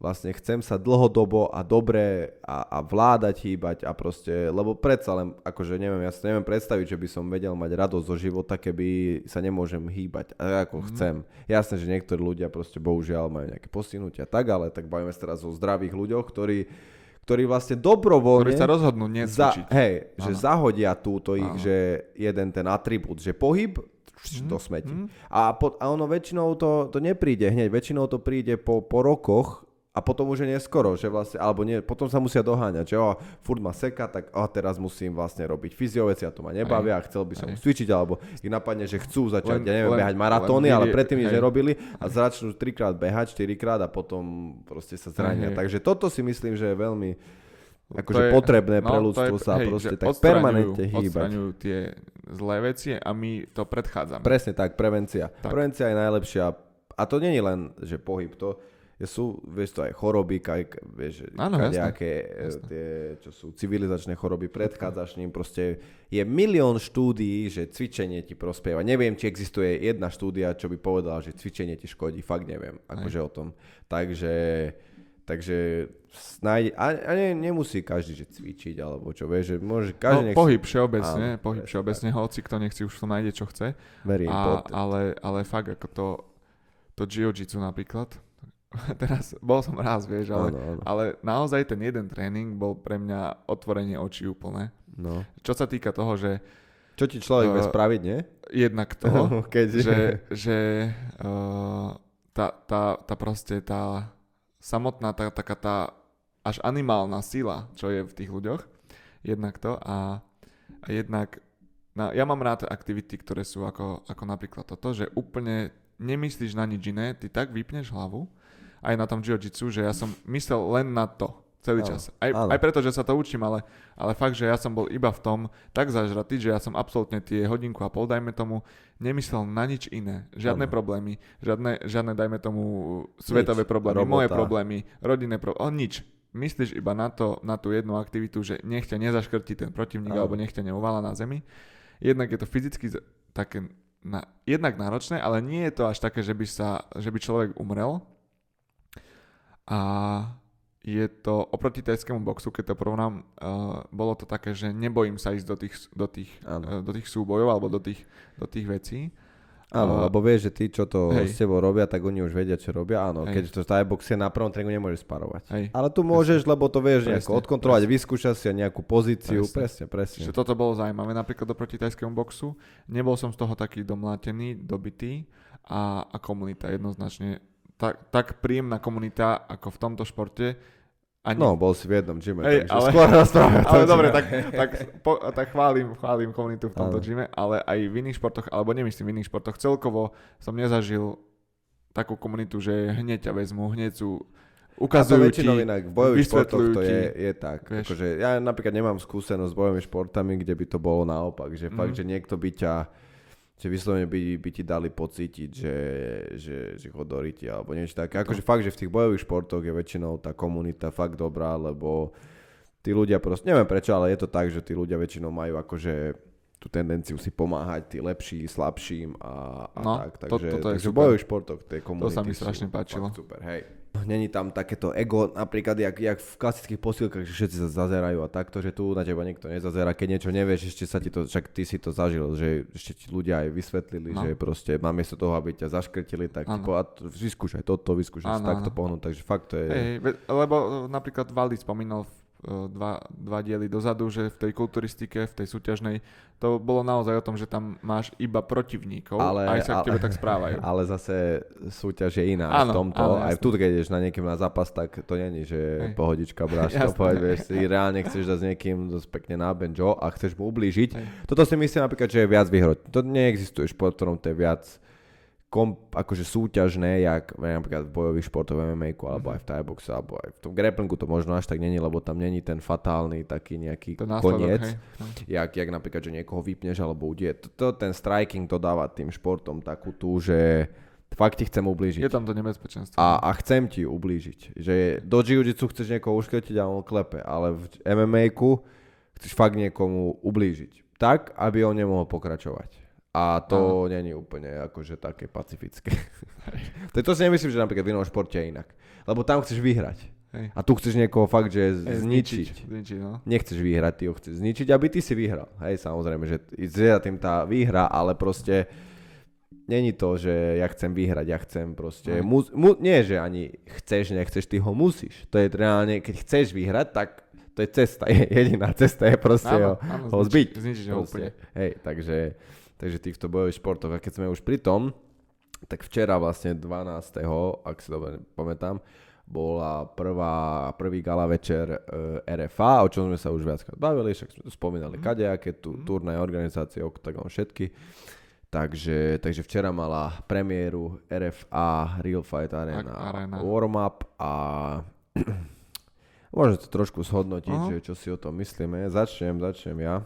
vlastne chcem sa dlhodobo a dobre a, a vládať, hýbať a proste, lebo predsa len, akože neviem, ja si neviem predstaviť, že by som vedel mať radosť zo života, keby sa nemôžem hýbať ako mm. chcem. Jasné, že niektorí ľudia proste bohužiaľ majú nejaké postihnutia tak, ale tak bavíme sa teraz o zdravých ľuďoch, ktorí ktorí vlastne dobrovoľne... Ktorí sa rozhodnú necvičiť. Za, hej, ano. že zahodia túto ich, ano. že jeden ten atribút, že pohyb mm, do smeti. Mm. A, po, a ono väčšinou to, to nepríde hneď, väčšinou to príde po, po rokoch a potom už je neskoro, že vlastne, alebo nie, potom sa musia doháňať, že o, furt ma seka, tak o, teraz musím vlastne robiť fyzioveci a to ma nebavia a chcel by som aj. cvičiť, alebo ich napadne, že chcú začať, len, ja neviem, len, behať maratóny, len, ale predtým nič nerobili a začnú trikrát behať, štyrikrát a potom proste sa zrania. Aj, Takže toto si myslím, že je veľmi akože je, potrebné no, pre ľudstvo sa hej, proste tak permanentne hýbať. tie zlé veci a my to predchádzame. Presne tak, prevencia. Tak. Prevencia je najlepšia. A to je len, že pohyb, to sú, vieš to aj choroby, kaj, vieš, Áno, nejaké e, tie, čo sú civilizačné choroby, predchádzaš ním, proste je milión štúdií, že cvičenie ti prospieva. Neviem, či existuje jedna štúdia, čo by povedala, že cvičenie ti škodí, fakt neviem, akože o tom. Takže Takže snáď, a, a ne, nemusí každý že cvičiť, alebo čo, vieš, že môže každý... No, pohyb všeobecne, Áno, pohyb všeobecne, hoci kto nechce, už to nájde, čo chce. very A, ale, ale fakt ako to, to jiu-jitsu napríklad, teraz bol som raz, vieš, ale, Áno, áno. ale naozaj ten jeden tréning bol pre mňa otvorenie očí úplne. No. Čo sa týka toho, že Čo ti človek vie Uh, spraviť, nie? jednak to, Keď... že, že uh, tá, tá, tá proste tá samotná tá, taká tá až animálna sila, čo je v tých ľuďoch, jednak to a, a jednak na, ja mám rád aktivity, ktoré sú ako, ako napríklad toto, že úplne nemyslíš na nič iné, ty tak vypneš hlavu aj na tom jiu-jitsu, že ja som myslel len na to celý Áno, čas. Aj, áno. aj preto, že sa to učím, ale, ale fakt, že ja som bol iba v tom tak zažratý, že ja som absolútne tie hodinku a pol, dajme tomu, nemyslel na nič iné. Žiadne Áno. problémy, žiadne, žiadne, dajme tomu, svetové Nič. problémy, Robota. moje problémy, rodinné problémy, nič. Myslíš iba na to, na tú jednu aktivitu, že nech ťa nezaškrtí ten protivník, Áno. alebo nech ťa neuvala na zemi. Jednak je to fyzicky také na, jednak náročné, ale nie je to až také, že by, sa, že by človek umrel. A je to oproti tajskému boxu, keď to porovnám, uh, bolo to také, že nebojím sa ísť do tých, do tých, uh, do tých súbojov alebo do tých, do tých vecí. Áno, A- lebo vieš, že tí, čo to Hej. s tebou robia, tak oni už vedia, čo robia. Áno, Hej. keď to Thai box je na prvom tréningu, nemôžeš sparovať. Hej. Ale tu môžeš, lebo to vieš nejako Presne, odkontrolovať, vyskúšať si nejakú pozíciu. Presne, Presne. presne. Že toto bolo zaujímavé napríklad oproti tajskému boxu. Nebol som z toho taký domlátený, dobitý a, a komunita jednoznačne. Tak, tak príjemná komunita ako v tomto športe. Ani, No, bol si v jednom gyme, Hej, takže ale- skôr rozprávame. o ale dobre, tak, tak, po, tak chválim, chválim komunitu v tomto Áno. gyme, ale aj v iných športoch, alebo nemyslím v iných športoch, celkovo som nezažil takú komunitu, že hneď ťa vezmú, hneď sú ukazujú ti, inak v bojových športoch to ti. je, je tak. Vieš. Akože ja napríklad nemám skúsenosť s bojovými športami, kde by to bolo naopak. Že Mhm. fakt, že niekto by ťa že vyslovene by, by ti dali pocítiť, že, že, že chodoriti alebo niečo také. Akože fakt, že v tých bojových športoch je väčšinou tá komunita fakt dobrá, lebo tí ľudia proste, neviem prečo, ale je to tak, že tí ľudia väčšinou majú akože tú tendenciu si pomáhať, tí lepší, slabším a, a No, tak. to- Takže, toto je takže v bojových športoch tej komunity sa mi strašne páčilo. Super, hej. Není tam takéto ego, napríklad jak, jak v klasických posilkách, že všetci sa zazerajú a takto, že tu na teba nikto nezazera, keď niečo nevieš, ešte sa ti to, však ty si to zažil, že ešte ti ľudia aj vysvetlili, No. že proste namiesto toho, aby ťa zaškrtili, tak ti Áno. povedal, vyskúšaj toto, vyskúšaj Áno, takto áno. pohnúť, takže fakt to je... Hej, lebo e, napríklad Vali spomínal v, dva, dva diely dozadu, že v tej kulturistike, v tej súťažnej, to bolo naozaj o tom, že tam máš iba protivníkov, Ale- aj sa ale- k tebe tak správajú. Ale zase súťaž je iná Áno, v tomto. áno, aj tu, keď ideš na niekým na zápas, tak to není, že Hej. pohodička bráš to povedz, vieš, si reálne chceš dať s niekým dosť pekne na benjo a chceš mu ublížiť. Hej. Toto si myslím napríklad, že je viac výhrod. To neexistuje šport, v ktorom to je viac kom, akože súťažné, jak napríklad v bojových športoch MMA alebo aj v Thai boxe, alebo aj v tom grapplingu to možno až tak není, lebo tam není ten fatálny taký nejaký koniec. No. jak, jak napríklad, že niekoho vypneš alebo udie. To, to, ten striking to dáva tým športom takú tú, že fakt ti chcem ublížiť. Je tam to nebezpečenstvo. A, a chcem ti ublížiť. Že do jiu-jitsu chceš niekoho uškrtiť a on klepe, ale v MMA-ku chceš fakt niekomu ublížiť. Tak, aby on nemohol pokračovať. A to není úplne akože také pacifické. to, to si nemyslím, že napríklad v inom športe je inak. Lebo tam chceš vyhrať. Hej. A tu chceš niekoho fakt, že Hej, zničiť zničiť no. nechceš vyhrať, ty ho chceš zničiť, aby ty si vyhral. Hej, samozrejme, že je za tým tá výhra, ale proste není to, že ja chcem vyhrať, ja chcem proste, Hej. mus, mu, nie, že ani chceš, nechceš, ty ho musíš. To je reálne, keď chceš vyhrať, tak to je cesta, je, jediná cesta je proste ho, áno, ho zbiť. Zničiť ho úplne. Hej, takže, takže týchto bojových športov, a keď sme už pri tom, tak včera vlastne 12. ak si dobre pamätám, bola prvá, prvý gala večer e, RFA, o čom sme sa už viackrát bavili, však sme spomínali Mhm. kadejaké tu, turné organizácie, Octagon všetky. Takže, takže včera mala premiéru RFA Real Fight Arena, Arena. Warm Up a môžem to trošku zhodnotiť, Aha. že čo si o tom myslíme. Začnem, začnem ja.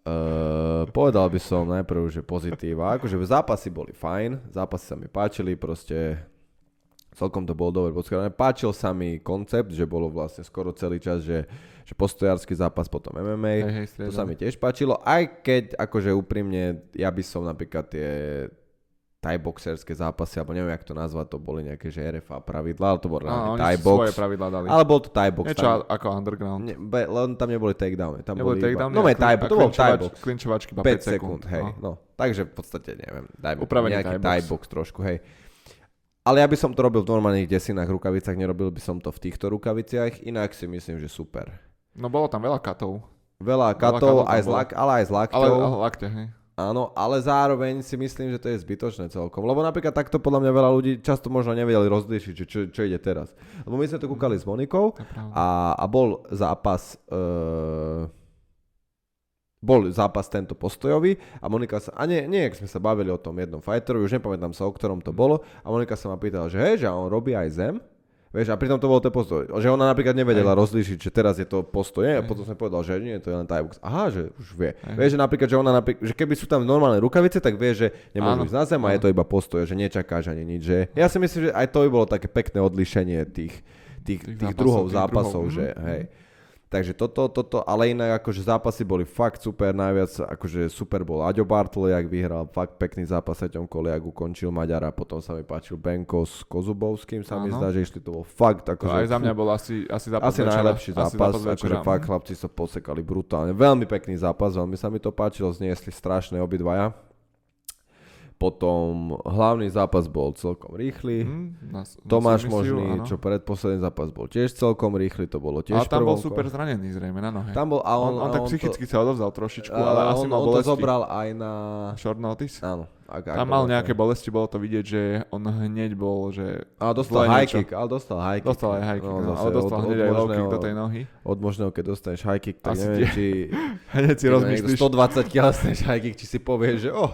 Uh, povedal by som najprv, že pozitíva. Akože zápasy boli fajn, zápasy sa mi páčili, proste celkom to bolo dobre podskladané. Páčil sa mi koncept, že bolo vlastne skoro celý čas, že, že postojársky zápas, potom MMA. Hej, hej, To sa mi tiež páčilo, aj keď akože úprimne, ja by som napríklad tie tajboxerské zápasy, alebo neviem, jak to nazvať, to boli nejaké, že RFA pravidlá, ale to bolo reálne tajbox. svoje pravidlá dali. Ale bol to tajbox. Niečo tam, ako underground. ne, be, len tam neboli takedowny. Tam Neboli boli takedowny no tajbox, a to bol tajbox. Klinčovačky iba 5 5 sekúnd, hej. No. No. Takže v podstate, neviem, dajme Upravený nejaký thai Thai box. box trošku, hej. Ale ja by som to robil v normálnych desinách rukavicách, nerobil by som to v týchto rukaviciach, inak si myslím, že super. no bolo tam veľa katov. Veľa katov katov, tam aj z lak, ale aj z Ale, laktov. ale lakte, hej. Áno, ale zároveň si myslím, že to je zbytočné celkom. Lebo napríklad takto podľa mňa veľa ľudí často možno nevedeli rozlíšiť, čo, čo ide teraz. Lebo my sme to kúkali s Monikou a, a bol zápas... Uh, bol zápas tento postojový a Monika sa, a nie, nie, sme sa bavili o tom jednom fighterovi, už nepamätám sa, o ktorom to bolo, a Monika sa ma pýtala, že hej, že on robí aj zem, Vieš, a pritom to bol ten postoj. Že ona napríklad nevedela rozlíšiť, že teraz je to postoj. A potom som povedal, že nie, to je len Thai box. Aha, že už vie. Vieš, že napríklad, že ona napríklad, že keby sú tam normálne rukavice, tak vie, že nemôžu Áno, ísť na zem a je to iba postoj, že nečakáš ani nič. Že... Ja si myslím, že aj to by bolo také pekné odlišenie tých, tých, tých, Tých tých zápasov, druhov tých zápasov, druhov, že mhm, hej. Takže toto, toto, ale inak akože zápasy boli fakt super, najviac akože super bol Aďo Bartol, jak vyhral, fakt pekný zápas v 7. kole, jak ukončil Maďara, potom sa mi páčil Benko s Kozubovským, sa mi zdá, že išli, to bol fakt To akože... aj za mňa bol asi, asi zápas Asi večera. najlepší Asi zápas, akože fakt chlapci sa posekali brutálne. Veľmi pekný zápas, veľmi sa mi to páčilo, zniesli strašné obidvaja. Potom hlavný zápas bol celkom rýchly. Hm, na, na Tomáš možný, áno. čo predposledný zápas bol tiež celkom rýchly, to bolo tiež Ale tam bol super zranený zrejme na nohe. Tam bol, a on, on, on, a tak to- psychicky sa odovzdal trošičku, a ale asi on, mal on to bolesti. zobral aj na... Short notice. Áno. Ak, Tam mal nejaké bolesti, bolo to vidieť, že on hneď bol, že Ale dostal high kick, ale dostal high kick. dostal aj high kick, no, zase ale dostal od- hneď od aj low kick do tej nohy. Od možného, keď dostaneš high kick, tak Asi neviem, tie- či... Hneď si rozmyslíš. niekto 120 kg dostaneš high kick, či si povieš, že oh.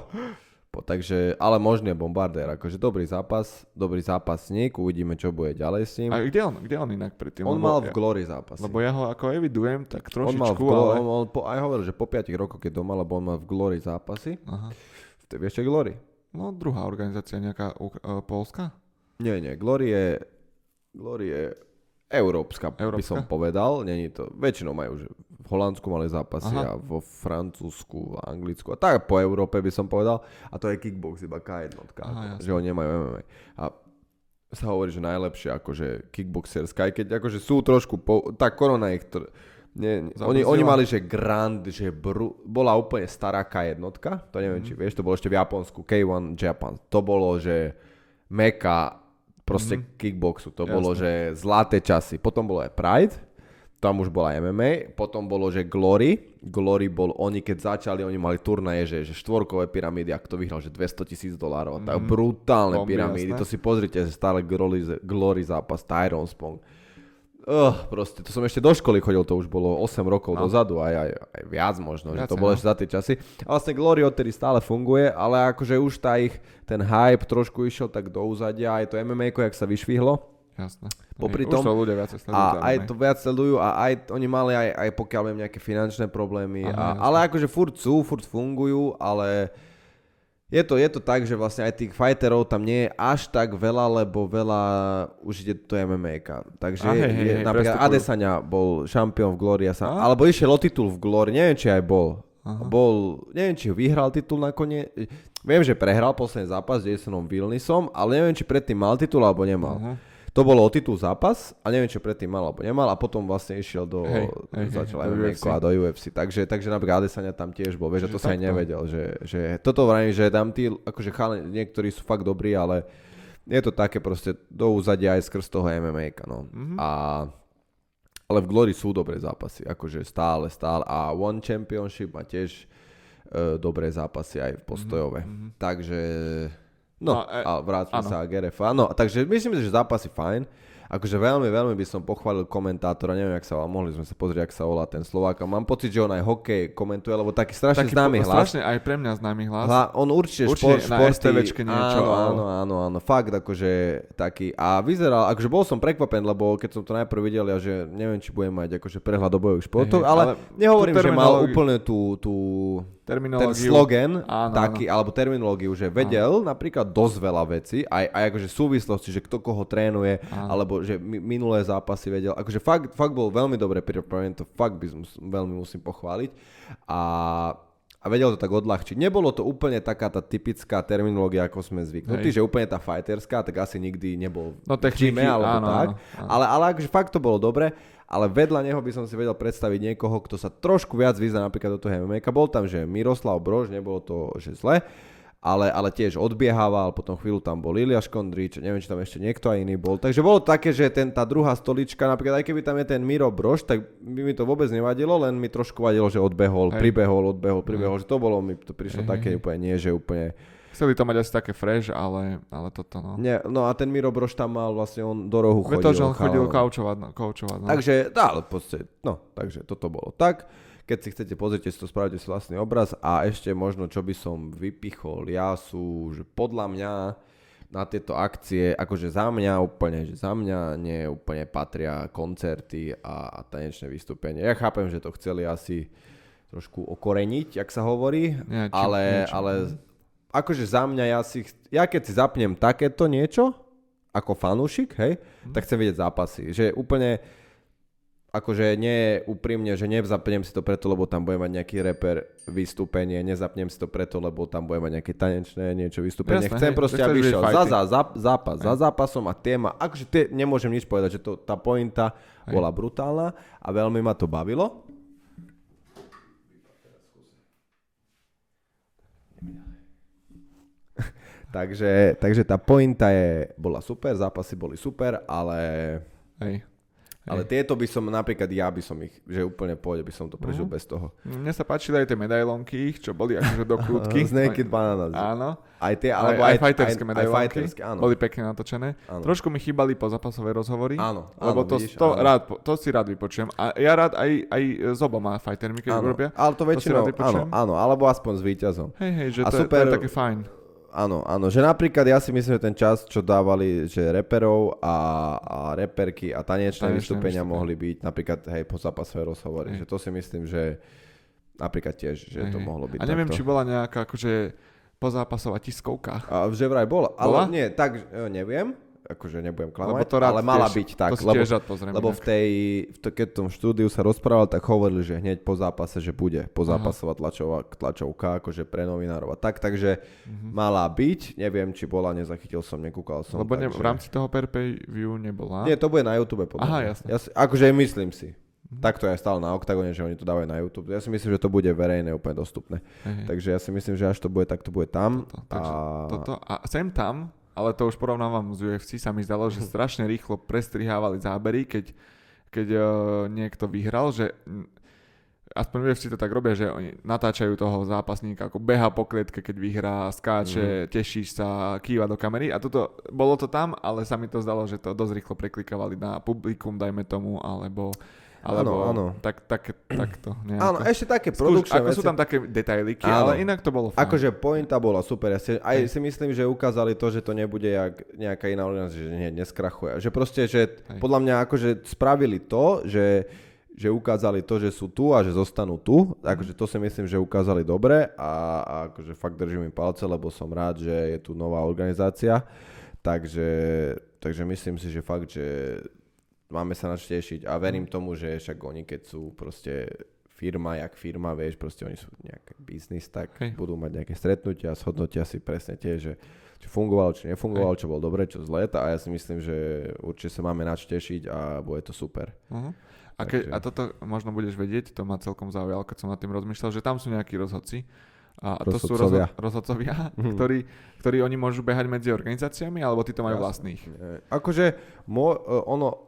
Takže, ale možný je bombardér, akože dobrý zápas, dobrý zápasník, uvidíme, čo bude ďalej s ním. A kde on, kde on inak predtým? On Lebo mal v Glory zápasy. Lebo ja ho ako evidujem, tak on mal v trošičku, Glo- ale... on, on, po, aj hovoril, že po 5 rokoch, keď doma, lebo on mal v Glory zápasy. Aha. V tej, je Glory? No druhá organizácia, nejaká uh, polská? Nie, nie, Glory je, Glory je európska, by Európska? som povedal. Není to, väčšinou majú, že v Holandsku mali zápasy Aha. a vo Francúzsku, v Anglicku a tak po Európe by som povedal. A to je kickbox, iba K1, Aha, jasne. že oni nemajú MMA. A sa hovorí, že najlepšie akože kickboxerská, aj keď akože sú trošku, po, tá korona ich tr- nie, nie. Oni, oni mali, že grand, že bru, bola úplne stará K1, to neviem, Mhm. či vieš, to bolo ešte v Japonsku, K1 Japan, to bolo, že meka proste kickboxu, to Mhm. Jasné. bolo, že zlaté časy, potom bolo aj Pride, tam už bola MMA, potom bolo, že Glory, Glory bol, oni keď začali, oni mali turnaje, že, že štvorkové pyramídy, ak to vyhral, že 200 tisíc dolárov, tak brutálne Bomby, pyramídy, jasné. to si pozrite, že stále Glory, Glory zápas, Tyrone Spong, Uh, proste, to som ešte do školy chodil, to už bolo 8 rokov No. dozadu, aj, aj, aj viac možno, že to bolo no. ešte za tie časy. A vlastne Glory odtedy stále funguje, ale akože už tá ich, ten hype trošku išiel tak do úzadia, aj to MMA, jak sa vyšvihlo. Jasné. Popri tom- Už to ľudia viacej sledujú. A aj to viac sledujú a aj oni mali aj, aj pokiaľ viem nejaké finančné problémy. Aha, A, ale akože furt sú, furt fungujú, ale je to, je to tak, že vlastne aj tých fighterov tam nie je až tak veľa, lebo veľa už ide to MMA. Takže A hej, je, hej, hej, napríklad. Adesanya bol šampión v Glory, a sa, A? alebo išiel o titul v Glory, neviem či aj bol. Aha. Bol, neviem či vyhral titul nakoniec. Viem, že prehral posledný zápas s Jasonom Vilnisom, ale neviem, či predtým mal titul alebo nemal. Aha. To bolo o titul zápas a neviem, čo predtým mal alebo nemal a potom vlastne išiel do, Hej, hej, začal hej, do UFC. a do UFC. Takže, takže napríklad Adesanya tam tiež bol, vieš, že to sa aj nevedel, že, že toto vrajím, že tam tí, akože chalani, niektorí sú fakt dobrí, ale je to také proste do úzadia aj skrz toho MMA, no. Mhm. A ale v Glory sú dobré zápasy, akože stále, stále. A One Championship má tiež e, dobré zápasy aj v postojove. Mhm. Takže, no, No, e, a áno. sa k RFA. No, takže myslím si, že zápasy fajn. Akože veľmi, veľmi by som pochválil komentátora, neviem, jak sa volá, mohli sme sa pozrieť, jak sa volá ten Slovák. A mám pocit, že on aj hokej komentuje, lebo taký strašne Taký známy po- hlas. Strašne aj pre mňa známy hlas. Hla, on určite, Určite šport, na športy, niečo, áno, áno, áno, áno, fakt akože taký, a vyzeral, akože bol som prekvapen, lebo keď som to najprv videl, ja, že neviem, či budem mať akože prehľad o bojových športoch, Hej, ale, ale nehovorím, že mal úplne tú, tú, ten slogan Áno, taký, alebo terminológiu, že vedel napríklad dosť veľa vecí, aj, aj akože súvislosti, že kto koho trénuje, Áno. alebo že mi, minulé zápasy vedel, akože fakt, fakt bol veľmi dobre pripravený, to fakt by som, veľmi musím pochváliť. A a vedel to tak odľahčiť. Nebolo to úplne taká tá typická terminológia, ako sme zvyknutí, že úplne tá fighterská, tak asi nikdy nebol no, techniky, v alebo áno, tak. Áno. Ale, ale akože fakt to bolo dobre, ale vedľa neho by som si vedel predstaviť niekoho, kto sa trošku viac vyzná napríklad do toho MMA. Bol tam, že Miroslav Brož, nebolo to, že zle, ale, ale tiež odbiehával, potom chvíľu tam bol Iliáš Kondrič, neviem, či tam ešte niekto aj iný bol. Takže bolo také, že ten, tá druhá stolička, napríklad aj keby tam je ten Miro Broš, tak by mi to vôbec nevadilo, len mi trošku vadilo, že odbehol, Hej. pribehol, odbehol, pribehol, Hej. že to bolo, mi to prišlo Hej. také úplne nie, že úplne... Chceli to mať asi také fresh, ale, ale toto no. Nie, no a ten Miro Broš tam mal vlastne, on do rohu chodil. to, že on chodil no, kaučovať no. Takže, tá, ale v podstate, no, takže toto bolo tak. Keď si chcete, pozrite si to, spravte si vlastný obraz a ešte možno, čo by som vypichol, ja sú, že podľa mňa na tieto akcie, akože za mňa úplne, že za mňa nie úplne patria koncerty a, a tanečné vystúpenie. Ja chápem, že to chceli asi trošku okoreniť, jak sa hovorí, ja, či, ale, niečo. ale akože za mňa ja si, ja keď si zapnem takéto niečo, ako fanúšik, hej, mm. tak chcem vidieť zápasy. Že úplne, akože nie úprimne, že nezapnem si to preto, lebo tam bude mať nejaký reper vystúpenie, nezapnem si to preto, lebo tam bude mať nejaké tanečné niečo vystúpenie. Jasné, Chcem hej, proste, aby išiel za, za, za, zápas, hej. za zápasom a téma. Akože tie, nemôžem nič povedať, že to, tá pointa hej. bola brutálna a veľmi ma to bavilo. takže, takže tá pointa je, bola super, zápasy boli super, ale... Hej ale tieto by som, napríklad ja by som ich, že úplne pôjde, by som to prežil uh-huh. bez toho. Mne sa páčili aj tie medailonky, čo boli akože do kľúdky. Z Naked Banana. Áno. Aj tie, alebo aj, aj, aj fighterské aj, medailonky. Aj fighterské, áno. Boli pekne natočené. Áno. Trošku mi chýbali po zápasové rozhovory. Áno. Lebo to, vidíš, to, áno. Rád, to si rád vypočujem. A ja rád aj, aj s oboma fightermi, keď áno. urobia. Ale to väčšinou, to áno, áno, alebo aspoň s víťazom. Hej, hej, že a to, super, to je také fajn áno, áno, že napríklad ja si myslím, že ten čas, čo dávali, že reperov a, a reperky a tanečné, tanečné vystúpenia vystúpenia. mohli byť napríklad, hej, po zápasové rozhovory, hej. že to si myslím, že napríklad tiež, že hej. to mohlo byť A neviem, takto. či bola nejaká akože pozápasová tiskovka. A že vraj bola, ale bola? nie, tak e, neviem, akože nebudem klamať, to rád ale mala byť tak, to lebo, tiež pozriem lebo v tej, v to, keď v tom štúdiu sa rozprával, tak hovorili, že hneď po zápase, že bude pozápasová tlačová, tlačovka, akože pre novinárov a tak, takže uh-huh. mala byť, neviem, či bola, nezachytil som, nekúkal som. Lebo takže... ne, v rámci toho per view nebola. Nie, to bude na YouTube podľa Aha, jasne. Ja si, akože myslím si. Mm-hmm. Takto je stále na Octagone, že oni to dávajú na YouTube. Ja si myslím, že to bude verejné, úplne dostupné. Hey. Takže ja si myslím, že až to bude, tak to bude tam. Toto, takže a... toto, a sem tam ale to už porovnávam z UFC, sa mi zdalo, že strašne rýchlo prestrihávali zábery, keď, keď uh, niekto vyhral, že aspoň v UFC to tak robia, že oni natáčajú toho zápasníka, ako beha po klietke, keď vyhrá, skáče, mm. tešíš sa, kýva do kamery a toto, bolo to tam, ale sa mi to zdalo, že to dosť rýchlo preklikávali na publikum, dajme tomu, alebo alebo áno, áno. Tak, tak, takto. Nejako. Áno, ešte také produkčné Ako veci. sú tam také detailiky, áno. ale inak to bolo fajn. Akože pointa bola super. Ja si, aj si myslím, že ukázali to, že to nebude jak nejaká iná organizácia, že nie, neskrachuje. Že proste, že Hej. podľa mňa akože spravili to, že že ukázali to, že sú tu a že zostanú tu. Akože to si myslím, že ukázali dobre a, a akože fakt držím im palce, lebo som rád, že je tu nová organizácia. Takže, takže myslím si, že fakt, že máme sa na čo tešiť a verím tomu, že však oni keď sú proste firma, jak firma, vieš, proste oni sú nejaký biznis, tak okay. budú mať nejaké stretnutia, shodnotia si presne tie, že čo fungovalo, čo nefungovalo, okay. čo bolo dobre, čo zle a ja si myslím, že určite sa máme na čo tešiť a bude to super. Uh-huh. A, ke, a toto možno budeš vedieť, to ma celkom zaujalo, keď som nad tým rozmýšľal, že tam sú nejakí rozhodci, a to sú rozhodcovia, rozhodcovia mm. ktorí, ktorí oni môžu behať medzi organizáciami, alebo tí to majú vlastných? Akože mo, e, ono,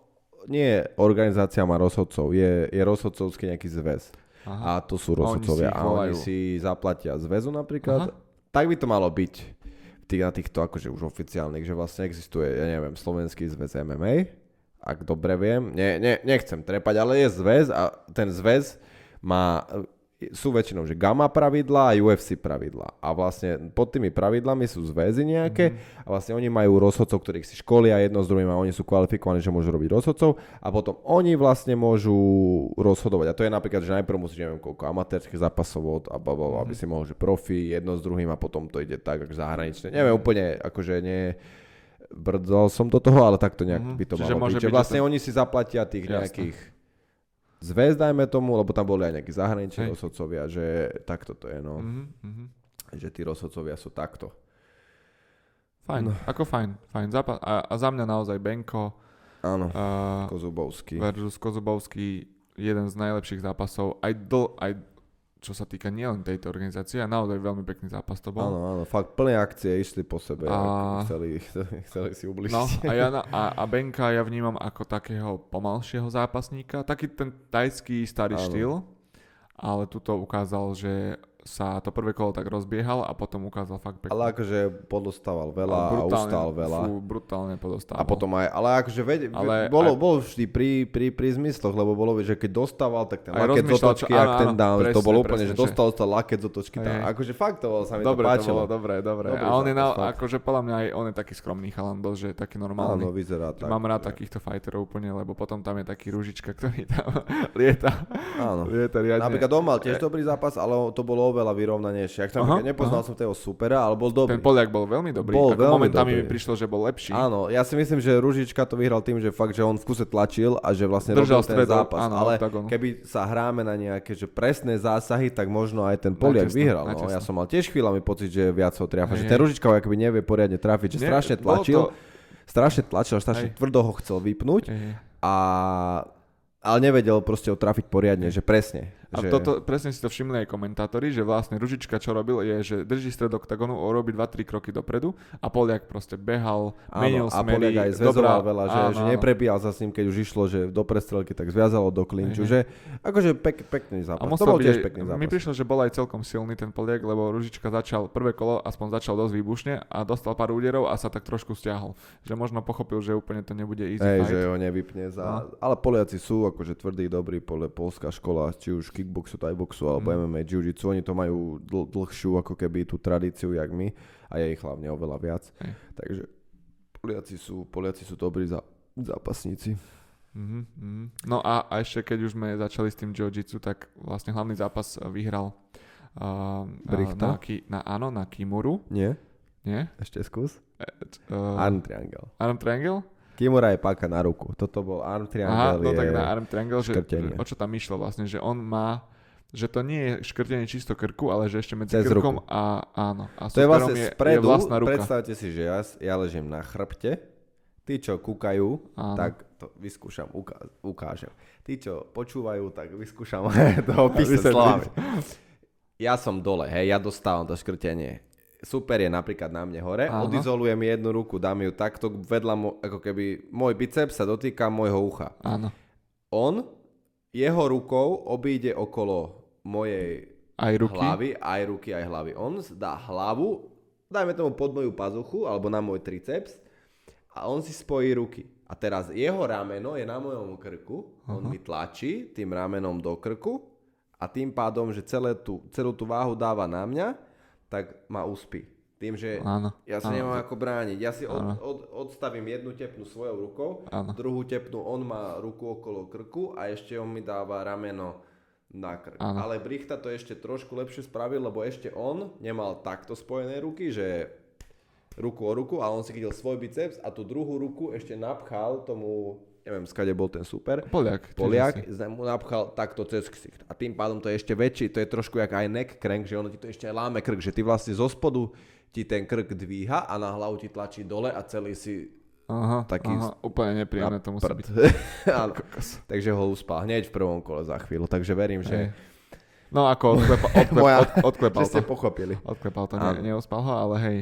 nie organizácia má rozhodcov, je, je rozhodcovský nejaký zväz. Aha. A to sú rozhodcovia. A oni si zaplatia zväzu napríklad. Aha. Tak by to malo byť tých, na týchto akože už oficiálnych, že vlastne existuje, ja neviem, slovenský zväz MMA, ak dobre viem. Nie, nie, nechcem trepať, ale je zväz a ten zväz má sú väčšinou, že gamma pravidlá a UFC pravidlá. A vlastne pod tými pravidlami sú zväzy nejaké mm-hmm. a vlastne oni majú rozhodcov, ktorých si školia jedno s druhým a oni sú kvalifikovaní, že môžu robiť rozhodcov a potom oni vlastne môžu rozhodovať. A to je napríklad, že najprv musíš neviem koľko amatérských zápasov a babo, mm-hmm. aby si mohol, že profi jedno s druhým a potom to ide tak, ako zahraničné. Neviem úplne, akože nie brdzal som do toho, ale takto nejak mm-hmm. by to Čiže malo byť. Že vlastne ten... oni si zaplatia tých Jasne. nejakých zväz, dajme tomu, lebo tam boli aj nejakí zahraniční Hej. rozhodcovia, že takto to je, no. Mhm, mhm. Že tí rozhodcovia sú takto. Fajn, No. ako fajn, fajn zápas. A, a za mňa naozaj Benko Áno, uh, Kozubovský. versus Kozubovský jeden z najlepších zápasov, aj, dl, aj čo sa týka nielen tejto organizácie, a naozaj veľmi pekný zápas to bol. Áno, áno, fakt plné akcie išli po sebe. A-. Chceli, chceli si ubližiť. No a, ja na, a, a Benka ja vnímam ako takého pomalšieho zápasníka, taký ten tajský starý Áno. štýl, ale tuto ukázal, že sa to prvé kolo tak rozbiehal a potom ukázal fakt pekne. Ale akože podostával veľa a ustal veľa. Fú, brutálne podostával. A potom aj, ale akože ved, ale, bolo, aj- bol vždy pri, pri, pri zmysloch, lebo bolo, že keď dostával, tak ten laket z otočky, ak ten áno, down, to presne, bolo úplne, presne, že dostal sa laket z otočky. Hej. akože fakt to sa mi dobre, to to páčilo. bolo, dobre, dobre. Dobrý a on je na, akože podľa mňa aj on je taký skromný chalan dosť, že je taký normálny. Áno, vyzerá tak. Mám rád takýchto fighterov úplne, lebo potom tam je taký ružička, ktorý tam lieta. Áno. lieta riadne. Napríklad on mal tiež dobrý zápas, ale to bolo oveľa vyrovnanejšie. Ak som Aha, nepoznal som toho supera, ale bol dobrý. Ten Poliak bol veľmi dobrý. Bol Ako veľmi momentami dobrý. mi prišlo, že bol lepší. Áno, ja si myslím, že Ružička to vyhral tým, že fakt, že on v kuse tlačil a že vlastne Držal robil ten zápas. áno, ale oktagonu. keby sa hráme na nejaké že presné zásahy, tak možno aj ten Poliak Načesno, vyhral. No. načesno. Ja som mal tiež chvíľami pocit, že viac ho triafa. Že ten Ružička ho nevie poriadne trafiť, že Nie, strašne tlačil. to- Strašne tlačil, strašne tvrdo ho chcel vypnúť a ale nevedel proste ho trafiť poriadne, že presne. A že... toto, presne si to všimli aj komentátori, že vlastne Ružička čo robil je, že drží stred oktagonu, robí 2-3 kroky dopredu a Poliak proste behal, menil Áno, a smery. Poliak aj zväzoval dobrá- veľa, že, áno, že neprebíjal sa s ním, keď už išlo, že do prestrelky, tak zviazalo do klinču, že akože pek, pekný A zápas. To musel bol byť tiež pekný zápas. Mi prišlo, že bol aj celkom silný ten Poliak, lebo Ružička začal prvé kolo, aspoň začal dosť výbušne a dostal pár úderov a sa tak trošku stiahol. Že možno pochopil, že úplne to nebude easy Hej, fight. že ho nevypne za... Ale Poliaci sú akože tvrdí, dobrí, pole, polská škola, či už kickboxu, thaiboxu, alebo Mm. MMA, jiu-jitsu, oni to majú dl- dlhšiu ako keby tú tradíciu, jak my, a je ich hlavne oveľa viac. Hej. Takže Poliaci sú, Poliaci sú dobrí za, zápasníci. Mhm, mhm. No a, a ešte keď už sme začali s tým jiu-jitsu, tak vlastne hlavný zápas vyhral uh, Brichta? na, ki, na, áno, na Kimuru, Nie? nie? Ešte skús? Uh, Arm triangle. Arm Triangle? Kimura je páka na ruku. Toto bol arm Aha, triangle. no je... tak na Arm Triangle, škrtenie. že, o čo tam išlo vlastne, že on má že to nie je škrtenie čisto krku, ale že ešte medzi Cez krkom ruku. a áno. A To je vlastne je, spredu, je vlastná ruka. predstavte si, že ja, ja ležím na chrbte, tí, čo kúkajú, Áno. tak to vyskúšam, uká- ukážem. Tí, čo počúvajú, tak vyskúšam to opísať slovami. Ja som dole, hej, ja dostávam to škrtenie. Super je napríklad na mne hore, Áno. odizolujem jednu ruku, dám ju takto vedľa, mo- ako keby môj biceps sa dotýka môjho ucha. Áno. On jeho rukou obíde okolo mojej Aj ruky. hlavy, aj ruky, aj hlavy. On dá hlavu, dajme tomu pod moju pazuchu, alebo na môj triceps a on si spojí ruky. A teraz jeho rameno je na mojom krku, on mi tlačí tým ramenom do krku a tým pádom, že celé tú, celú tú váhu dáva na mňa, tak ma uspí. Tým, že Áno. ja sa áno. nemám ako brániť. Ja si od, od, odstavím jednu tepnu svojou rukou, Áno. druhú tepnu on má ruku okolo krku a ešte on mi dáva rameno na krk. Áno. Ale Brichta to ešte trošku lepšie spravil, lebo ešte on nemal takto spojené ruky, že ruku o ruku, ale on si chytil svoj biceps a tú druhú ruku ešte napchal tomu, neviem, skade bol ten super, Poliak. Poliak mu napchal takto cez ksicht. A tým pádom to je ešte väčší, to je trošku jak aj neck crank, že ono ti to ešte aj láme krk, že ty vlastne zo spodu ti ten krk dvíha a na hlavu ti tlačí dole a celý si Aha, taký aha, úplne nepríjemné to musí prd. byť. Áno. Takže ho uspal hneď v prvom kole za chvíľu, takže verím, že. No ako odklepa, odklep, Moja- od, odklepal že ste to. pochopili. Odklepal to, ne, neospal ho, ale hej.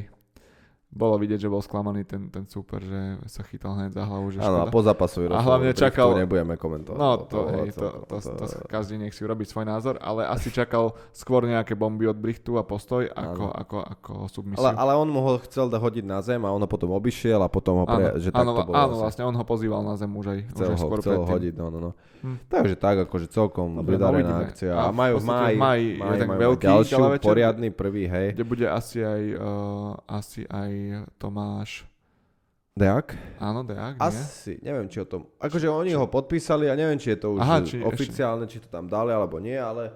Bolo vidieť, že bol sklamaný ten, ten super, že sa chytal hneď za hlavu, že Áno, a škoda. po zápasový A hlavne čakal- nebudeme komentovať. No to, hej, to, celkom, to, to, každý nech si urobí svoj názor, ale asi čakal skôr nejaké bomby od Brichtu a postoj ako, ako, ako submisiu. ale, ale on mu ho chcel da hodiť na zem a on ho potom obišiel a potom ho pre, áno, že áno, takto bolo áno, asi. vlastne on ho pozýval na zem už aj, Chcel už aj ho, skôr chcel ho hodiť, no, no, no. Hm. Takže tak, akože celkom Dobre, no vydarená uvidíme. akcia. A A majú v máji, máji máji tak majú veľký ďalšiu, poriadny prvý, hej. Kde bude asi aj, uh, asi aj Tomáš, Deak? áno, Deák, nie? Asi, neviem, či o tom... Akože oni ho podpísali a neviem, či je to už Aha, či či ešte- oficiálne, či to tam dali alebo nie, ale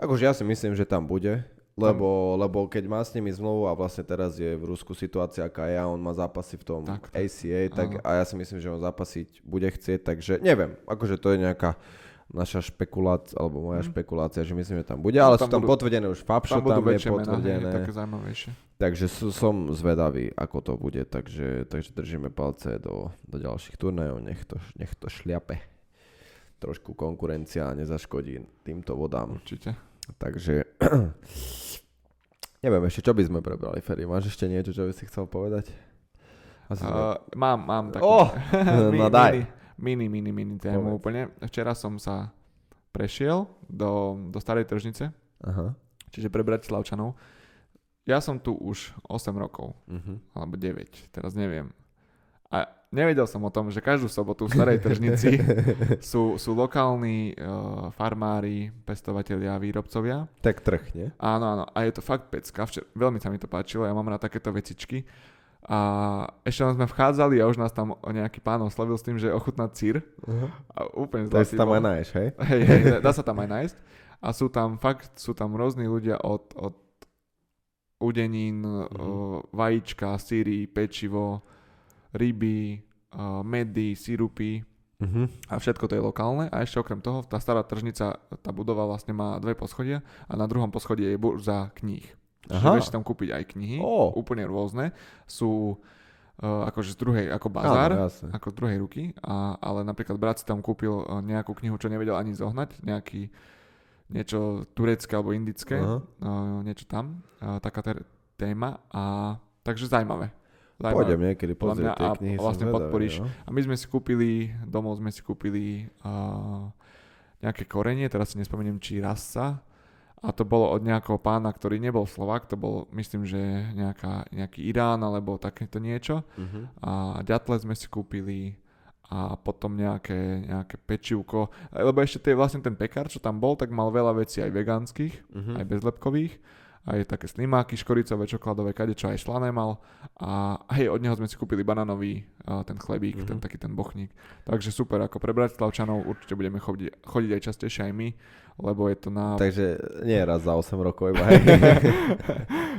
akože ja si myslím, že tam bude. Lebo, lebo keď má s nimi zmluvu a vlastne teraz je v Rusku situácia aká je a on má zápasy v tom Tak, tak. ACA, tak Áno. a ja si myslím, že on zápasiť bude chcieť, takže neviem, akože to je nejaká naša špekulácia, alebo moja Mm. špekulácia, že myslím, že tam bude, No, ale tam sú tam budú- potvrdené už Fabšo, Tam tam je väčšie mená, potvrdené. také zaujímavejšie. Takže sú- som zvedavý, ako to bude, takže, takže držíme palce do, do ďalších turnajov, nech to, nech to šliape. Trošku konkurencia nezaškodí týmto vodám. Určite. Takže neviem ešte, čo by sme prebrali, Ferry. Máš ešte niečo, čo by si chcel povedať? Asi sme... Uh, mám, mám takú Oh, no daj. mini, mini, mini tému Povedz. úplne. Včera som sa prešiel do, do starej tržnice, Aha. čiže pre Bratislavčanov. Ja som tu už 8 rokov, Uh-huh. alebo 9, teraz neviem. A nevedel som o tom, že každú sobotu v starej tržnici sú, sú lokálni uh, farmári, pestovatelia, výrobcovia. Tak trh, nie? Áno, áno. A je to fakt pecka. Včera, veľmi sa mi to páčilo. Ja mám rád takéto vecičky. A ešte len sme vchádzali a už nás tam nejaký pán oslovil s tým, že ochutná sír. Uh-huh. A úplne zlatý si tam bol. aj náješ, hej? Hej, hej, dá sa tam aj nájsť. A sú tam fakt, sú tam rôzni ľudia od, od udenín, Mhm. uh, vajíčka, síry, pečivo, ryby, medy, sirupy Uh-huh. a všetko to je lokálne. A ešte okrem toho, tá stará tržnica, tá budova vlastne má dve poschodia a na druhom poschodí je burza kníh. Aha. vieš si tam kúpiť aj knihy, Ó. úplne rôzne. Sú uh, akože z druhej, ako bazár, Áno, jasne. ako z druhej ruky, a, ale napríklad brat si tam kúpil uh, nejakú knihu, čo nevedel ani zohnať, nejaký niečo turecké alebo indické, Aha. uh, niečo tam, uh, taká ter- téma a takže zaujímavé. Zaujímavé. Pôjdem niekedy pozrieť tie a knihy. som vlastne podporíš no. A my sme si kúpili, domov sme si kúpili uh, nejaké korenie, teraz si nespomeniem, či rasa. A to bolo od nejakého pána, ktorý nebol Slovak, to bol, myslím, že nejaká, nejaký Irán alebo takéto niečo. Uh-huh. A ďatle sme si kúpili a potom nejaké, nejaké pečivko. Lebo ešte tie, vlastne ten pekár, čo tam bol, tak mal veľa vecí aj vegánskych, Uh-huh. aj bezlepkových. Aj také slimáky, škoricové, čokoládové, kadečo aj slané mal. A hej, od neho sme si kúpili banánový uh, ten chlebík, Mhm. ten taký ten bochník. Takže super, ako pre Bratislavčanov určite budeme chodiť, chodiť aj častejšie aj my, lebo je to na... Takže nie raz za 8 rokov iba, hej.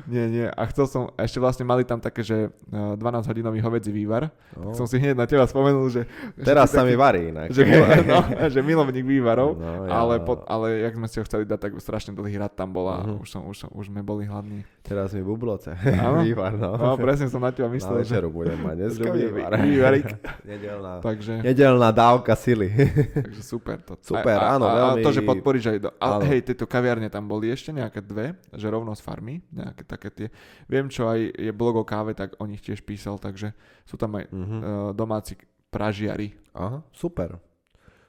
nie, nie. A chcel som, ešte vlastne mali tam také, že uh, 12 hodinový hovedzí vývar. No. Som si hneď na teba spomenul, že... Teraz že sa mi taký- varí inak. Že, milo, no, že milovník vývarov. No, ja- Ale, po, ale jak sme si ho chceli dať, tak strašne dlhý rad tam bol a Mhm. už, som, už, som, už sme boli hladní. Teraz mi bubloce. Áno? Vývar, no. No, presne som na teba Na myslel, že, večeru budem mať dneska že vývar. vý- vývarik. Nedelná, takže, nedelná dávka sily. takže super. To, Super, a, áno, a, veľmi- A to, že podporíš aj do... A Áno. hej, tieto kaviarne tam boli ešte nejaké dve, že rovno z farmy, nejaké také tie. Viem, čo aj je blog o káve, tak o nich tiež písal, takže sú tam aj Mhm. uh, domáci pražiari. Aha, super.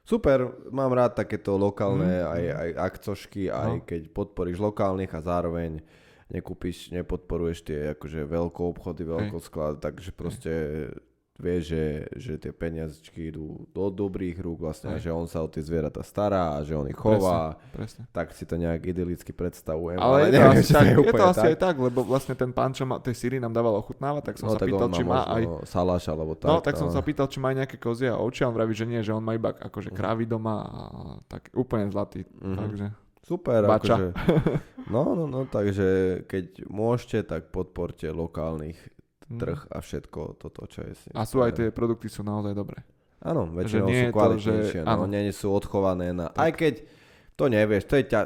Super, mám rád takéto lokálne Mhm. aj, aj akcošky, aj No. keď podporíš lokálnych a zároveň nekúpiš, nepodporuješ tie akože veľké obchody, veľké sklady, takže proste vieš, že, že tie peniazičky idú do dobrých rúk vlastne, že on sa o tie zvieratá stará a že on ich chová, Presne. tak si to nejak idylicky predstavujem. Ale, je to, neviem, asi, tak, je to úplne asi aj tak, lebo vlastne ten pán, čo ma tie síry nám dával ochutnávať, tak som no, sa tak pýtal, či má aj... saláš alebo tak. No, tak som no. sa pýtal, či má aj nejaké kozie a ovčia, on vraví, že nie, že on má iba akože krávy doma a tak úplne zlatý, Mhm. takže Super, Bača. akože, no, no, no, takže keď môžete, tak podporte lokálnych. Trh a všetko toto, čo je. A sú aj tie produkty sú naozaj dobré. Áno, väčšinou sú je to, kvalitnejšie, že- no, nie sú odchované na... Aj keď to nevieš, to je ťa...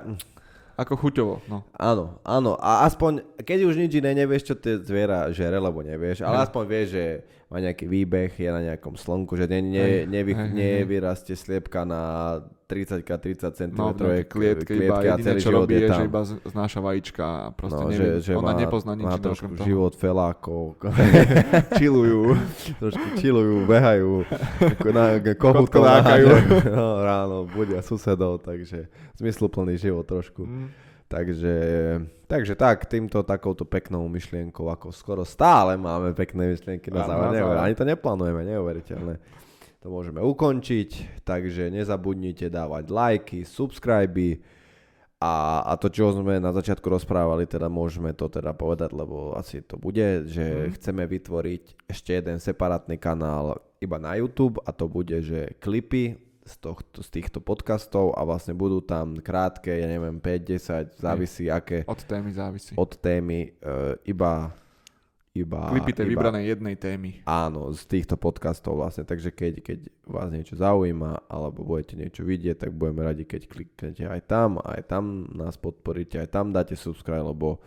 Ako chuťovo, no. Áno, áno, a aspoň, keď už nič iné nevieš, čo tie zviera žere, lebo nevieš, ale Hej. aspoň vieš, že má nejaký výbeh, je na nejakom slnku, že ne, ne, Hej, nevy, hej. nevyrastie sliepka na 30x30 cm No, v nejakej klietke, iba a celý čo život robí, je je, tam. že iba znáša vajíčka a proste no, nevie, že, že ona má, nepozná nič má trošku toho. život felákov, Chillujú. trošku chillujú, behajú, na, lákajú. naháňajú. no, ráno, budia susedov, takže zmysluplný život trošku. Mm. Takže, takže tak, týmto takouto peknou myšlienkou, ako skoro stále máme pekné myšlienky na záver. ani to neplánujeme, neuveriteľné. To môžeme ukončiť, takže nezabudnite dávať lajky, subscriby a, a to, čo sme na začiatku rozprávali, teda môžeme to teda povedať, lebo asi to bude, že Mhm. chceme vytvoriť ešte jeden separátny kanál iba na YouTube a to bude, že klipy z, tohto, z týchto podcastov a vlastne budú tam krátke, ja neviem, 5-10, závisí aké, Od témy závisí. od témy, e, iba iba... Klipy tej iba, vybranej jednej témy. Áno, z týchto podcastov vlastne, takže keď, keď vás niečo zaujíma, alebo budete niečo vidieť, tak budeme radi, keď kliknete aj tam, aj tam nás podporíte, aj tam dáte subscribe, lebo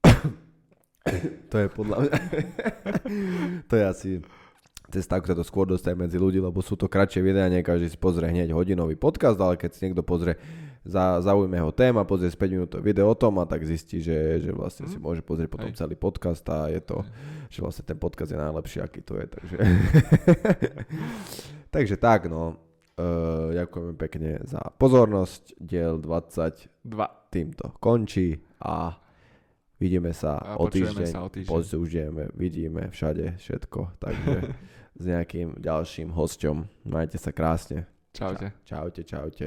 to je podľa mňa, to je asi cesta, ako sa to skôr dostane medzi ľudí, lebo sú to kratšie videá, nie každý si pozrie hneď hodinový podcast, ale keď si niekto pozrie za, zaujme ho téma, pozrie 5 minútové video o tom a tak zistí, že, že vlastne mm. si môže pozrieť potom Hej. celý podcast a je to, Hej. že vlastne ten podcast je najlepší, aký to je, takže takže tak no uh, ďakujeme pekne za pozornosť, diel 22 týmto končí a vidíme sa, a o, týždeň, sa o týždeň, pozúždeme, vidíme všade všetko, takže s nejakým ďalším hosťom. Majte sa krásne. Čaute. Ča, čaute, čaute.